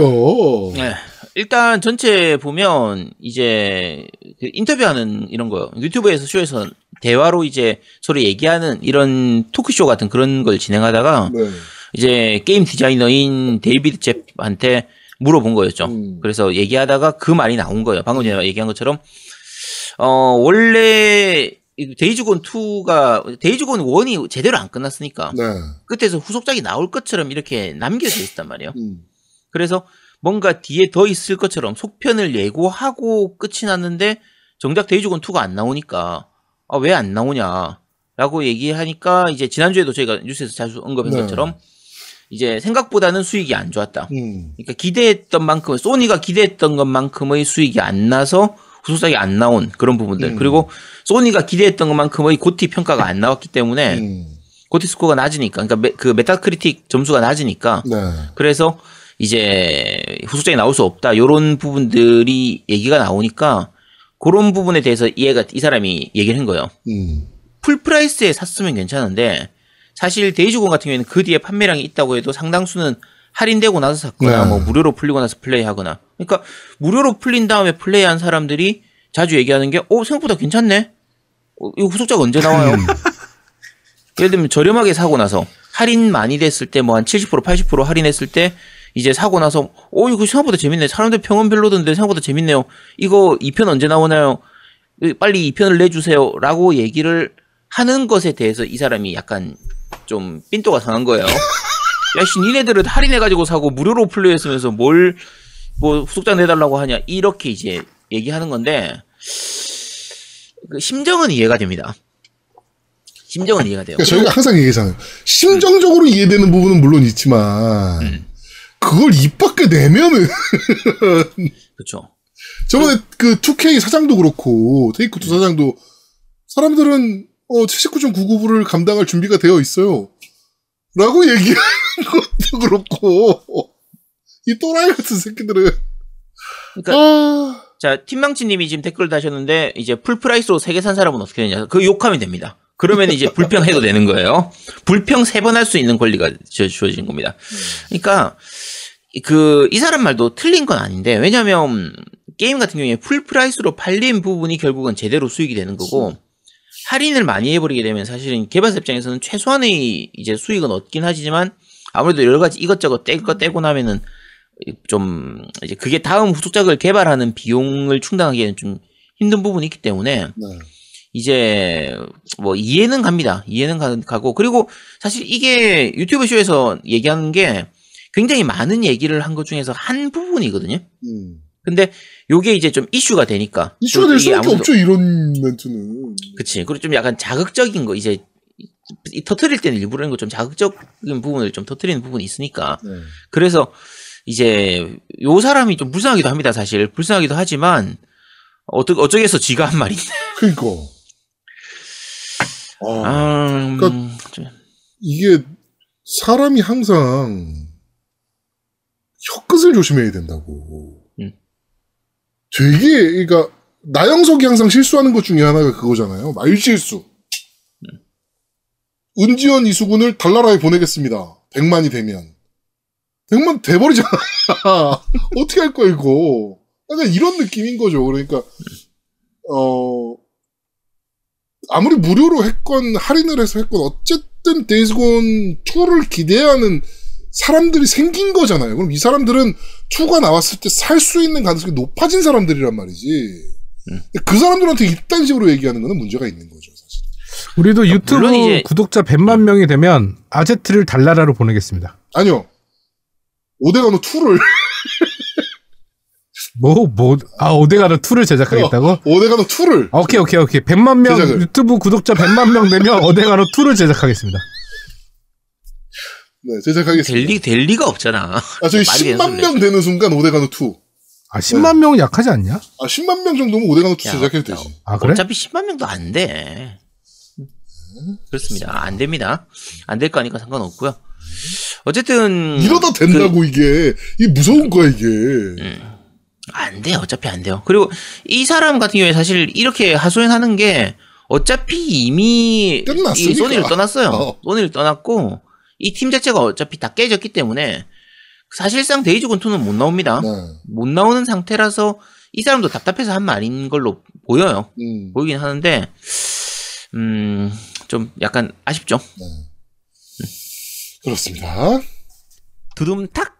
네. 일단 전체 보면 이제 그 인터뷰하는 이런 거요. 유튜브에서 쇼에서 대화로 이제 서로 얘기하는 이런 토크쇼 같은 그런 걸 진행하다가 네. 이제 게임 디자이너인 데이비드 재프한테 물어본 거였죠. 음. 그래서 얘기하다가 그 말이 나온 거예요. 방금 전에 얘기한 것처럼 어 원래 이 데이즈곤 2가 데이즈곤 1이 제대로 안 끝났으니까 네. 끝에서 후속작이 나올 것처럼 이렇게 남겨져 있단 말이에요. 음. 그래서 뭔가 뒤에 더 있을 것처럼 속편을 예고하고 끝이 났는데 정작 데이즈곤 2가 안 나오니까 아, 왜 안 나오냐라고 얘기하니까 이제 지난주에도 저희가 뉴스에서 자주 언급한 네. 것처럼 이제 생각보다는 수익이 안 좋았다. 음. 그러니까 기대했던 만큼 소니가 기대했던 것만큼의 수익이 안 나서 후속작이 안 나온 그런 부분들 음. 그리고 소니가 기대했던 것만큼의 GOTY 평가가 안 나왔기 때문에 음. GOTY 스코어가 낮으니까 그러니까 메- 그 메타크리틱 점수가 낮으니까 네. 그래서 이제 후속작이 나올 수 없다. 요런 부분들이 얘기가 나오니까 그런 부분에 대해서 이해가 이 사람이 얘기를 한 거예요. 음. full price에 샀으면 괜찮은데 사실 데이즈곤 같은 경우에는 그 뒤에 판매량이 있다고 해도 상당수는 할인되고 나서 샀거나 네. 뭐 무료로 풀리고 나서 플레이하거나 그러니까 무료로 풀린 다음에 플레이한 사람들이 자주 얘기하는 게 어 생각보다 괜찮네. 어, 이거 후속작 언제 나와요? 예를 들면 저렴하게 사고 나서 할인 많이 됐을 때 뭐 한 70% 80% 할인했을 때 이제 사고 나서 어 이거 생각보다 재밌네. 사람들 평은 별로던데 생각보다 재밌네요. 이거 2편 언제 나오나요? 빨리 2편을 내주세요라고 얘기를 하는 것에 대해서 이 사람이 약간 좀 삔또가 상한 거예요. 야씨 니네들은 할인해가지고 사고 무료로 플레이했으면서 뭘 뭐 후속작 내달라고 하냐 이렇게 이제 얘기하는 건데 그 심정은 이해가 됩니다. 심정은 이해가 돼요. 그러니까 저희가 항상 얘기하잖아요. 심정적으로 이해되는 부분은 물론 있지만 음. 그걸 입 밖에 내면은 그렇죠. 저번에 그 2K 사장도 그렇고 테이크 2 사장도 사람들은 어 79.99불을 감당할 준비가 되어 있어요. 라고 얘기하는 것도 그렇고 이 또라이 같은 새끼들은 그러니까 아 자 팀망치님이 지금 댓글 다셨는데 이제 full price로 세 개 산 사람은 어떻게 되냐? 그 욕하면 됩니다. 그러면 이제 불평해도 되는 거예요. 불평 세 번 할 수 있는 권리가 주- 주어진 겁니다. 그러니까 그 이 사람 말도 틀린 건 아닌데 왜냐하면 게임 같은 경우에 full price로 팔린 부분이 결국은 제대로 수익이 되는 거고 할인을 많이 해버리게 되면 사실은 개발사 입장에서는 최소한의 이제 수익은 얻긴 하지만 아무래도 여러 가지 이것저것 떼고 떼고 나면은 좀 이제 그게 다음 후속작을 개발하는 비용을 충당하기에는 좀 힘든 부분이 있기 때문에 네. 이제 뭐 이해는 갑니다. 이해는 가- 가고 그리고 사실 이게 유튜브 쇼에서 얘기하는 게 굉장히 많은 얘기를 한 것 중에서 한 부분이거든요. 음. 근데 요게 이제 좀 이슈가 되니까 이슈가 될 수밖에 없죠 이런 멘트는 그치. 그리고 좀 약간 자극적인 거, 이제, 이 터트릴 때는 일부러 이런 거 좀 자극적인 부분을 좀 터트리는 부분이 있으니까. 네. 그래서, 이제, 요 사람이 좀 불쌍하기도 합니다, 사실. 불쌍하기도 하지만, 어쩌, 어쩌겠어, 지가 한 말인데. 그러니까 아, 아, 음, 그러니까- 좀- 이게 사람이 항상 혀끝을 조심해야 된다고. 음. 되게 그러니까 나영석이 항상 실수하는 것 중에 하나가 그거잖아요. 말실수. 은지원 이수근을 달나라에 보내겠습니다. 100만이 되면. 100만 돼버리잖아. 어떻게 할 거야, 이거. 약간 이런 느낌인 거죠. 그러니까, 어, 아무리 무료로 했건, 할인을 해서 했건, 어쨌든 데이즈곤 2를 기대하는 사람들이 생긴 거잖아요. 그럼 이 사람들은 2가 나왔을 때 살 수 있는 가능성이 높아진 사람들이란 말이지. 음. 그 사람들한테 이딴 식으로 얘기하는 거는 문제가 있는 거죠, 사실. 우리도 유튜브 물론 이제- 구독자 100만 명이 되면 아제트를 달나라로 보내겠습니다. 아니요. 오데가노 2를 뭐, 뭐, 아, 오데가노 2를 제작하겠다고? 오데가노 2를 아, 오케이, 오케이, 오케이. 100만 명, 제작을. 유튜브 구독자 100만 명 되면 오데가노 2를 제작하겠습니다. 네, 제작하겠습니다. 될, 리, 될 리가 없잖아. 아, 저희 말이 되는 10만 소리네. 명 되는 순간 오데가노 2. 아, 10만 명은 약하지 않냐? 아, 10만 명 정도면 오데가노 2 야, 제작해도 야, 되지. 아, 그래? 어차피 10만 명도 안 돼. 그렇습니다. 안 됩니다. 안 될 거니까 상관없고요. 어쨌든 이러다 된다고 이게. 이게 무서운 거야, 이게. 안 돼요. 어차피 안 돼요. 그리고 이 사람 같은 경우에 사실 이렇게 하소연하는 게 어차피 이미 끝났으니까. 이 소니를 떠났어요. 어. 소니를 떠났고 이 팀 자체가 어차피 다 깨졌기 때문에 사실상 데이즈곤 2는 못 나옵니다. 네. 못 나오는 상태라서 이 사람도 답답해서 한 말인 걸로 보여요. 음. 보이긴 하는데 음, 좀 약간 아쉽죠. 그렇습니다. 두둠탁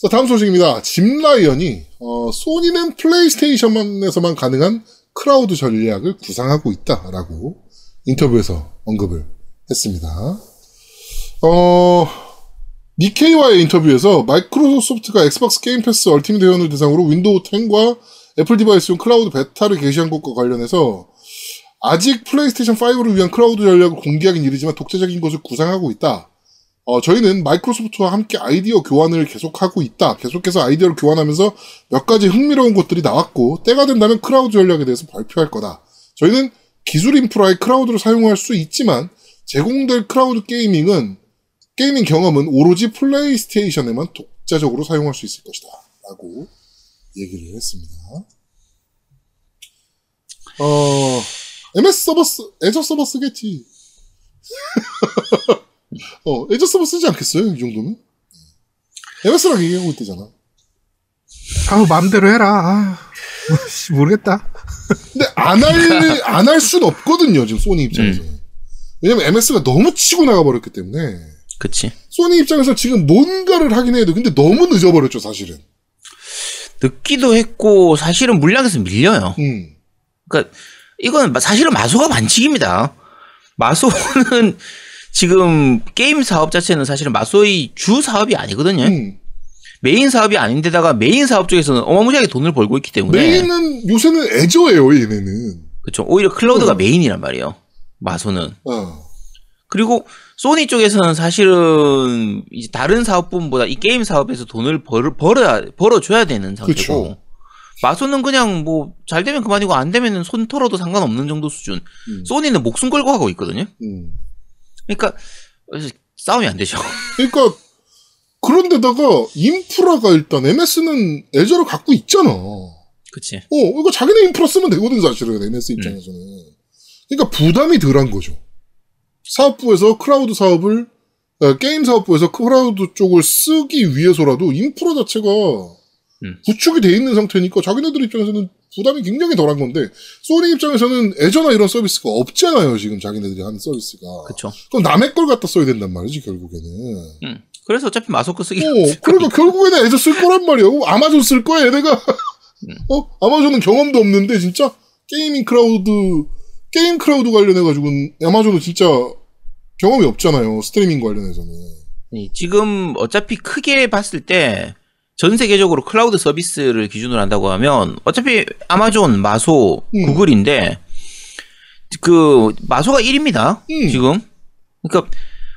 자, 다음 소식입니다. 짐 라이언이, 어, 소니는 플레이스테이션에서만 가능한 클라우드 전략을 구상하고 있다라고 인터뷰에서 언급을 했습니다. 어, 니케이와의 인터뷰에서 마이크로소프트가 엑스박스 게임 패스 얼티밋 회원을 대상으로 윈도우 10과 애플 디바이스용 클라우드 베타를 개시한 것과 관련해서 아직 플레이스테이션 5를 위한 클라우드 전략을 공개하긴 이르지만 독자적인 것을 구상하고 있다. 어, 저희는 마이크로소프트와 함께 아이디어 교환을 계속하고 있다. 계속해서 아이디어를 교환하면서 몇 가지 흥미로운 것들이 나왔고, 때가 된다면 클라우드 전략에 대해서 발표할 거다. 저희는 기술 인프라의 클라우드를 사용할 수 있지만, 제공될 클라우드 gaming은, gaming 경험은 오로지 플레이스테이션에만 독자적으로 사용할 수 있을 것이다. 라고 얘기를 했습니다. 어, MS 서버, 쓰, 애저 서버 쓰겠지. 어, 애저 서버 쓰지 않겠어요? 이 정도면? MS랑 얘기하고 있대잖아. 아우, 마음대로 해라. 아, 씨, 모르겠다. 근데 안 할, 안 할 순 없거든요, 지금 소니 입장에서. 는 왜냐면 MS가 너무 치고 나가버렸기 때문에. 그치. 소니 입장에서 지금 뭔가를 하긴 돼. 근데 너무 늦어버렸죠, 사실은. 늦기도 했고 사실은 물량에서 밀려요. 음. 그러니까 이건 마- 사실은 마소가 반칙입니다. 마소는 지금 게임 사업 자체는 사실은 마소의 주 사업이 아니거든요. 음. 메인 사업이 아닌데다가 메인 사업 쪽에서는 어마무시하게 돈을 벌고 있기 때문에 메인은, 요새는 애저예요, 얘네는. 그렇죠. 오히려 클라우드가 음. 메인이란 말이에요. 마소는. 어. 그리고 소니 쪽에서는 사실은 이제 다른 사업 부분보다 이 게임 사업에서 돈을 벌, 벌어야 벌어줘야 되는 상태고 그쵸. 마소는 그냥 뭐 잘 되면 그만이고 안 되면은 손 털어도 상관없는 정도 수준. 음. 소니는 목숨 걸고 하고 있거든요. 음. 그러니까 싸움이 안 되죠. 그러니까, 그런데다가, 인프라가 일단, MS는 애저를 갖고 있잖아. 그치. 어, 이거 자기네 인프라 쓰면 되거든, 사실은, MS 입장에서는. 그러니까 부담이 덜한 거죠. 사업부에서 클라우드 사업을, 어, 게임 사업부에서 클라우드 쪽을 쓰기 위해서라도 인프라 자체가 음. 구축이 돼 있는 상태니까 자기네들 입장에서는 부담이 굉장히 덜한 건데, 소니 입장에서는 애저나 이런 서비스가 없잖아요, 지금 자기네들이 하는 서비스가. 그쵸. 그럼 남의 걸 갖다 써야 된단 말이지, 결국에는. 음. 그래서 어차피 마소 거 쓰기. 어, 그러니까 결국에는 애저 쓸 거란 말이야. 어, 아마존 쓸 거야, 얘네가. 어? 아마존은 경험도 없는데, 진짜? 게이밍 클라우드, 게임 클라우드 관련해가지고는 아마존은 진짜 경험이 없잖아요. 스트리밍 관련해서는. 이 지금 어차피 크게 봤을 때 전 세계적으로 클라우드 서비스를 기준으로 한다고 하면 어차피 아마존, 마소, 음. 구글인데 그 마소가 1입니다. 음. 지금. 그러니까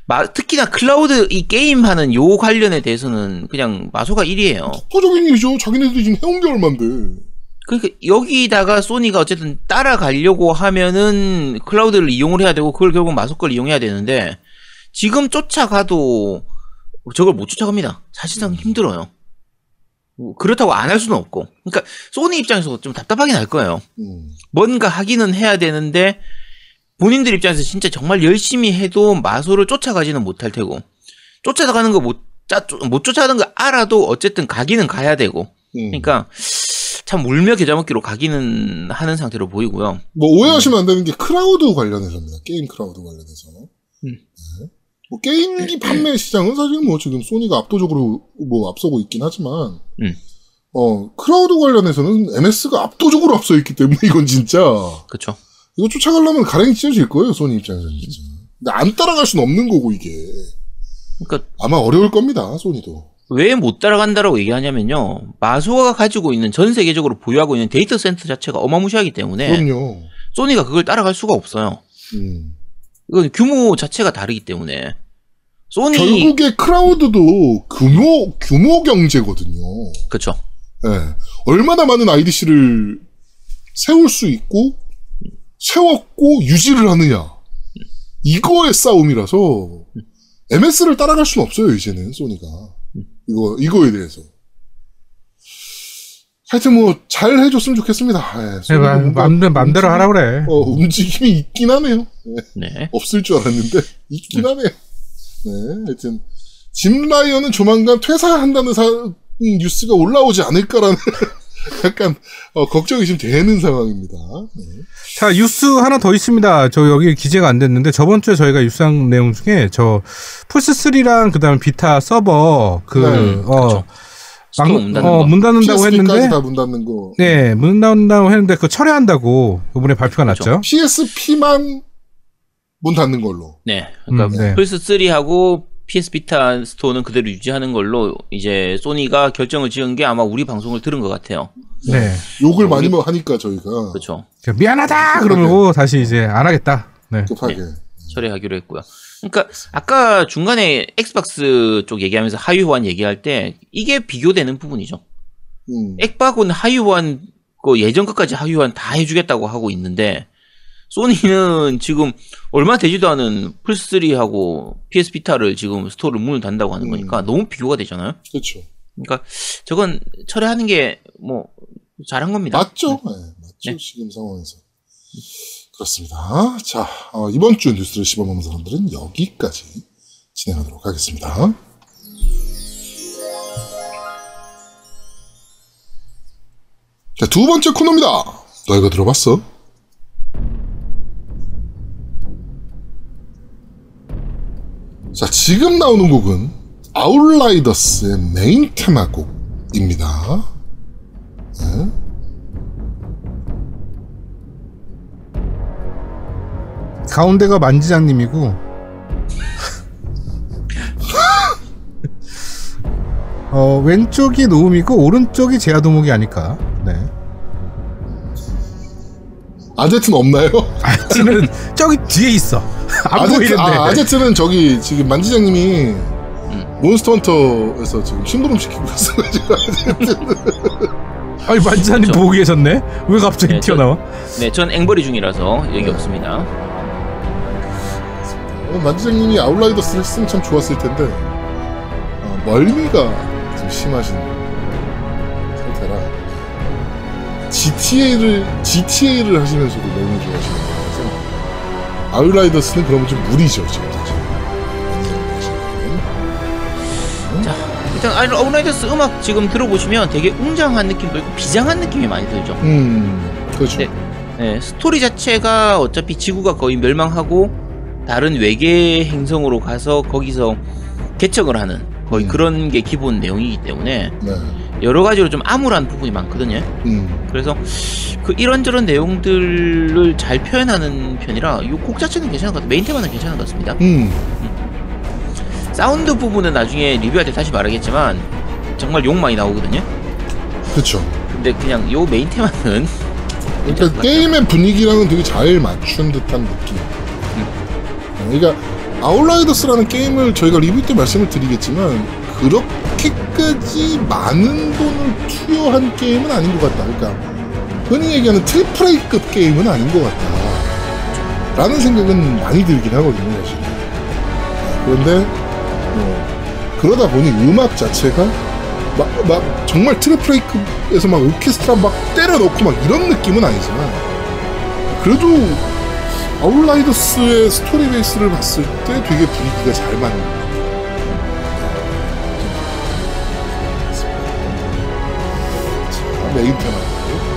마- 특히나 클라우드 이 게임 하는 요 관련에 대해서는 그냥 마소가 1이에요. 독보적인 일이죠. 자기네들이 지금 해온 게 얼만데. 그러니까 여기다가 소니가 어쨌든 따라가려고 하면은 클라우드를 이용을 해야 되고 그걸 결국 마소 걸 이용해야 되는데 지금 쫓아가도 저걸 못 쫓아갑니다. 사실상 힘들어요. 뭐 그렇다고 안 할 수는 없고. 그러니까 소니 입장에서 좀 답답하긴 할 거예요. 음. 뭔가 하기는 해야 되는데 본인들 입장에서 진짜 정말 열심히 해도 마소를 쫓아가지는 못할 테고 쫓아가는 거 못 못 쫓아가는 거 알아도 어쨌든 가기는 가야 되고 음. 그러니까 참 울며 겨자 먹기로 가기는 하는 상태로 보이고요. 뭐 오해하시면 안 되는 게 클라우드 관련해서입니다. 게임 클라우드 관련해서. 음. 네. 뭐 게임기 판매 시장은 사실 뭐 지금 소니가 압도적으로 뭐 앞서고 있긴 하지만, 음. 어, 클라우드 관련해서는 MS가 압도적으로 앞서 있기 때문에 이건 진짜, 그렇죠. 이거 쫓아가려면 가랭이 찢어질 거예요, 소니 입장에서는 진짜. 근데 안 따라갈 수는 없는 거고, 이게. 그러니까 아마 어려울 겁니다, 소니도. 왜 못 따라간다라고 얘기하냐면요. 마소가 가지고 있는 전 세계적으로 보유하고 있는 데이터 센터 자체가 어마무시하기 때문에 그럼요. 소니가 그걸 따라갈 수가 없어요. 음. 이건 규모 자체가 다르기 때문에 소니 결국에 크라우드도 규모 규모 경제거든요. 그렇죠. 예. 얼마나 많은 IDC를 세울 수 있고 세웠고 유지를 하느냐 이거의 싸움이라서 MS를 따라갈 수는 없어요 이제는 소니가 이거 이거에 대해서 하여튼 뭐 잘 해줬으면 좋겠습니다. 예, 네, 맘, 맘, 맘대로 하라 그래. 어, 움직임이 있긴 하네요. 예. 네. 없을 줄 알았는데 있긴 하네요. 네, 하여튼 짐 라이언은 조만간 퇴사한다는 사, 음, 뉴스가 올라오지 않을까라는 약간 어, 걱정이 좀 되는 상황입니다. 네. 자, 뉴스 하나 더 있습니다. 저 여기 기재가 안 됐는데 저번 주에 저희가 뉴스한 내용 중에 저 플스 3랑 그다음에 비타 서버 그 네, 어, 그렇죠. 문 닫는 어, 거. 문 닫는다고 PSP까지 했는데 다문 닫는 거. 네, 문 닫는다고 했는데 그거 철회한다고 이번에 발표가 그렇죠. 났죠. PSP만 문 닫는 걸로. 네. 그러니까 음, 네. 플스 3하고 PS 비타 스토어는 그대로 유지하는 걸로 이제 소니가 결정을 지은 게 아마 우리 방송을 들은 것 같아요. 네. 욕을 많이 뭐 하니까 저희가 그렇죠. 미안하다 그러고 다시 이제 안 하겠다. 네. 급하게. 처리하기로 했고요. 그러니까 아까 중간에 엑스박스 쪽 얘기하면서 하위 호환 얘기할 때 이게 비교되는 부분이죠. 음. 엑박은 하위 호환 그 예전 것까지 하위 호환 다 해주겠다고 하고 있는데 소니는 지금 얼마 되지도 않은 플스 3하고 PS 비타를 지금 스토어를 문을 닫는다고 하는 음. 거니까 너무 비교가 되잖아요. 그렇죠. 그러니까 저건 철회하는 게 뭐 잘한 겁니다. 맞죠? 네, 맞죠. 네. 지금 상황에서. 그렇습니다. 자, 어, 이번 주 뉴스를 씹어먹는 사람들은 여기까지 진행하도록 하겠습니다. 자, 두 번째 코너입니다. 너 이거 들어봤어? 자, 지금 나오는 곡은 아웃라이더스의 메인 테마곡입니다. 네. 가운데가 만지장님이고 어, 왼쪽이 노음이고 오른쪽이 제아도목이 아닐까. 네. 아제트는 없나요? 아지는 저기 뒤에 있어. 안 아제트, 보이는데. 아, 아제트는 저기 지금 만지장님이 몬스터 헌터에서 지금 심부름 시키고 있어가지고 아니 만지장님 그렇죠. 보고 계셨네. 왜 갑자기 네, 저- 튀어나와? 네, 전 앵벌이 중이라서 얘기 네. 없습니다. 어, 만지장님이 아웃라이더스를 했으면 참 좋았을 텐데 어, 멀미가 좀 심하신 상태라 GTA를 GTA를 하시면서도 너무 좋아하시는 거라서 아웃라이더스는 그러면 좀 무리죠 지금 사실. 자, 일단 아이라이더스 음악 지금 들어보시면 되게 웅장한 느낌도 있고 비장한 느낌이 많이 들죠. 음, 그렇죠. 네. 네, 스토리 자체가 어차피 지구가 거의 멸망하고 다른 외계 행성으로 가서 거기서 개척을 하는 거의 음. 그런 게 기본 내용이기 때문에 네. 여러 가지로 좀 암울한 부분이 많거든요. 음, 그래서 그 이런저런 내용들을 잘 표현하는 편이라 이 곡 자체는 괜찮은 것 같아요. 메인 테마는 괜찮은 것 같습니다. 음, 사운드 부분은 나중에 리뷰할 때 다시 말하겠지만 정말 욕 많이 나오거든요. 그렇죠. 근데 그냥 요 메인 테마는 그러니까 게임의 분위기랑은 되게 잘 맞춘 듯한 느낌. 어, 그러니까 아웃라이더스라는 게임을 저희가 리뷰 때 말씀을 드리겠지만 그렇게까지 많은 돈을 투여한 게임은 아닌 것 같다. 그러니까 흔히 얘기하는 트리플 A급 게임은 아닌 것 같다. 라는 생각은 많이 들긴 하거든요, 사실. 그런데 뭐 그러다 보니 음악 자체가 막, 막 정말 트리플 A급에서 막 오케스트라 막 때려 넣고 막 이런 느낌은 아니지만 그래도 아웃라이더스의 스토리 베이스를 봤을 때 되게 분위기가 잘 맞는 것같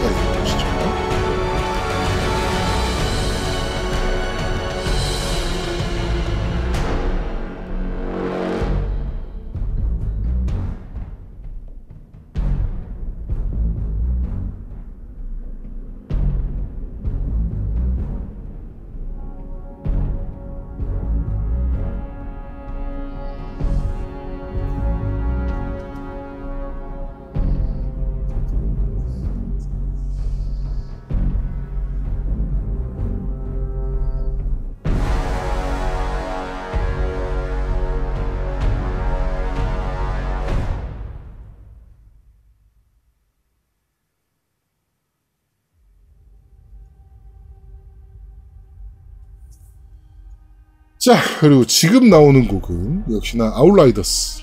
자, 그리고 지금 나오는 곡은 역시나 아웃라이더스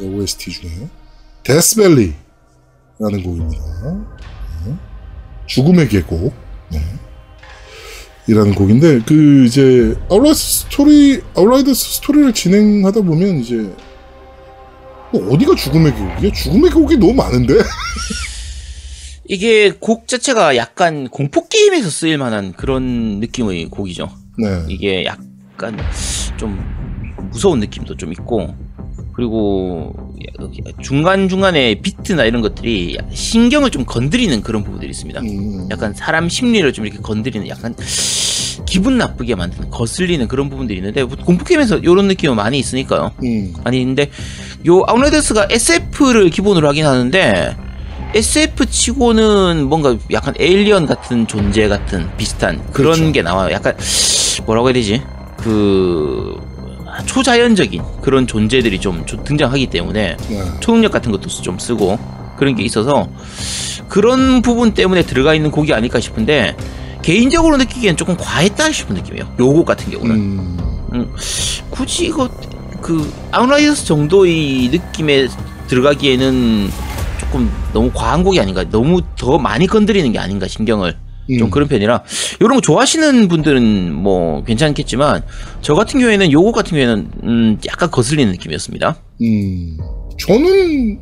OST 중에 데스밸리라는 곡입니다. 네. 죽음의 계곡. 네. 이라는 곡인데 그 이제 아웃라이더 스토리 아웃라이더스 스토리를 진행하다 보면 이제 뭐 어디가 죽음의 계곡이야? 죽음의 계곡이 너무 많은데 이게 곡 자체가 약간 공포 게임에서 쓰일 만한 그런 느낌의 곡이죠. 네. 이게 약 간 좀 무서운 느낌도 좀 있고 그리고 중간 중간에 비트나 이런 것들이 약간 신경을 좀 건드리는 그런 부분들이 있습니다. 음, 약간 사람 심리를 좀 이렇게 건드리는 약간 기분 나쁘게 만드는 거슬리는 그런 부분들이 있는데 공포 게임에서 이런 느낌은 많이 있으니까요. 음, 아니 근데 요 아웃라이더스가 SF를 기본으로 하긴 하는데 SF 치고는 뭔가 약간 에일리언 같은 존재 같은 비슷한 그런 그렇죠. 게 나와요. 약간 뭐라고 해야 되지? 그 초자연적인 그런 존재들이 좀, 좀 등장하기 때문에 네. 초능력 같은 것도 좀 쓰고 그런 게 있어서 그런 부분 때문에 들어가 있는 곡이 아닐까 싶은데 개인적으로 느끼기엔 조금 과했다 싶은 느낌이에요. 요곡 같은 경우는. 음, 굳이 이거 그 아웃라이더스 정도의 느낌에 들어가기에는 조금 너무 과한 곡이 아닌가 너무 더 많이 건드리는 게 아닌가 신경을 좀 음. 그런 편이라 이런 거 좋아하시는 분들은 뭐 괜찮겠지만 저 같은 경우에는 요곡 같은 경우에는 음 약간 거슬리는 느낌이었습니다 음, 저는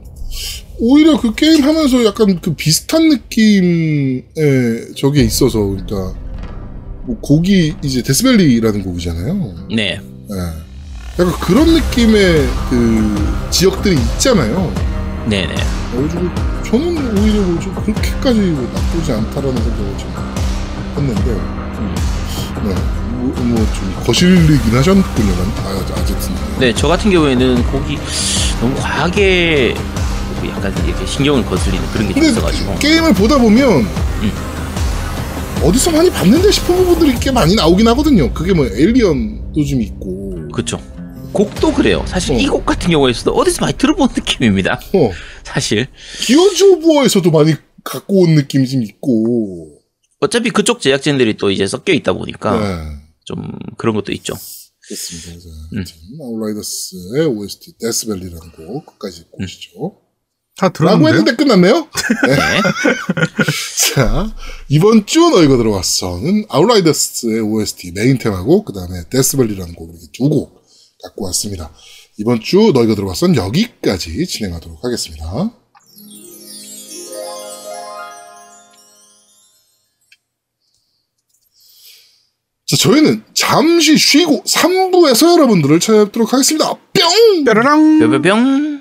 오히려 그 게임 하면서 약간 그 비슷한 느낌의 저게 있어서, 그러니까, 뭐 곡이 이제 데스밸리라는 곡이잖아요. 네 예. 약간 그런 느낌의 그 지역들이 있잖아요. 네네 그래가지고 저는 오히려 뭐좀 그렇게까지 뭐 나쁘지 않다라는 생각을 좀 했는데, 음. 네. 뭐, 뭐좀 거슬리긴 하셨군요. 아, 어쨌든. 네, 저 같은 경우에는 곡이 너무 과하게 그 약간 이렇게 신경을 거슬리는 그런 게 있어가지고 게임을 보다 보면 어디서 많이 봤는데 싶은 부분들이 꽤 많이 나오긴 하거든요. 그게 뭐 에일리언도 좀 있고. 그쵸 곡도 그래요 사실 어. 이곡 같은 경우에서도 어디서 많이 들어본 느낌입니다 어, 사실 기어즈 오브 워에서도 많이 갖고 온 느낌이 좀 있고. 어차피 그쪽 제작진들이 또 이제 섞여 있다 보니까 네. 좀 그런 것도 있죠. 그렇습니다. 자, 음. 아웃라이더스의 OST 데스밸리라는 곡 끝까지 듣고 오시죠. 다 들었는데 했는데 끝났네요. 네. 자, 이번 주 너희가 들어봤어는 아웃라이더스의 OST 메인 테마곡, 그 다음에 데스밸리라는 곡 이렇게 두곡 갖고 왔습니다. 이번 주 너희가 들어왔선 여기까지 진행하도록 하겠습니다. 자, 저희는 잠시 쉬고 3부에서 여러분들을 찾아뵙도록 하겠습니다. 뿅! 뾰로랑 뼈뼈뿅.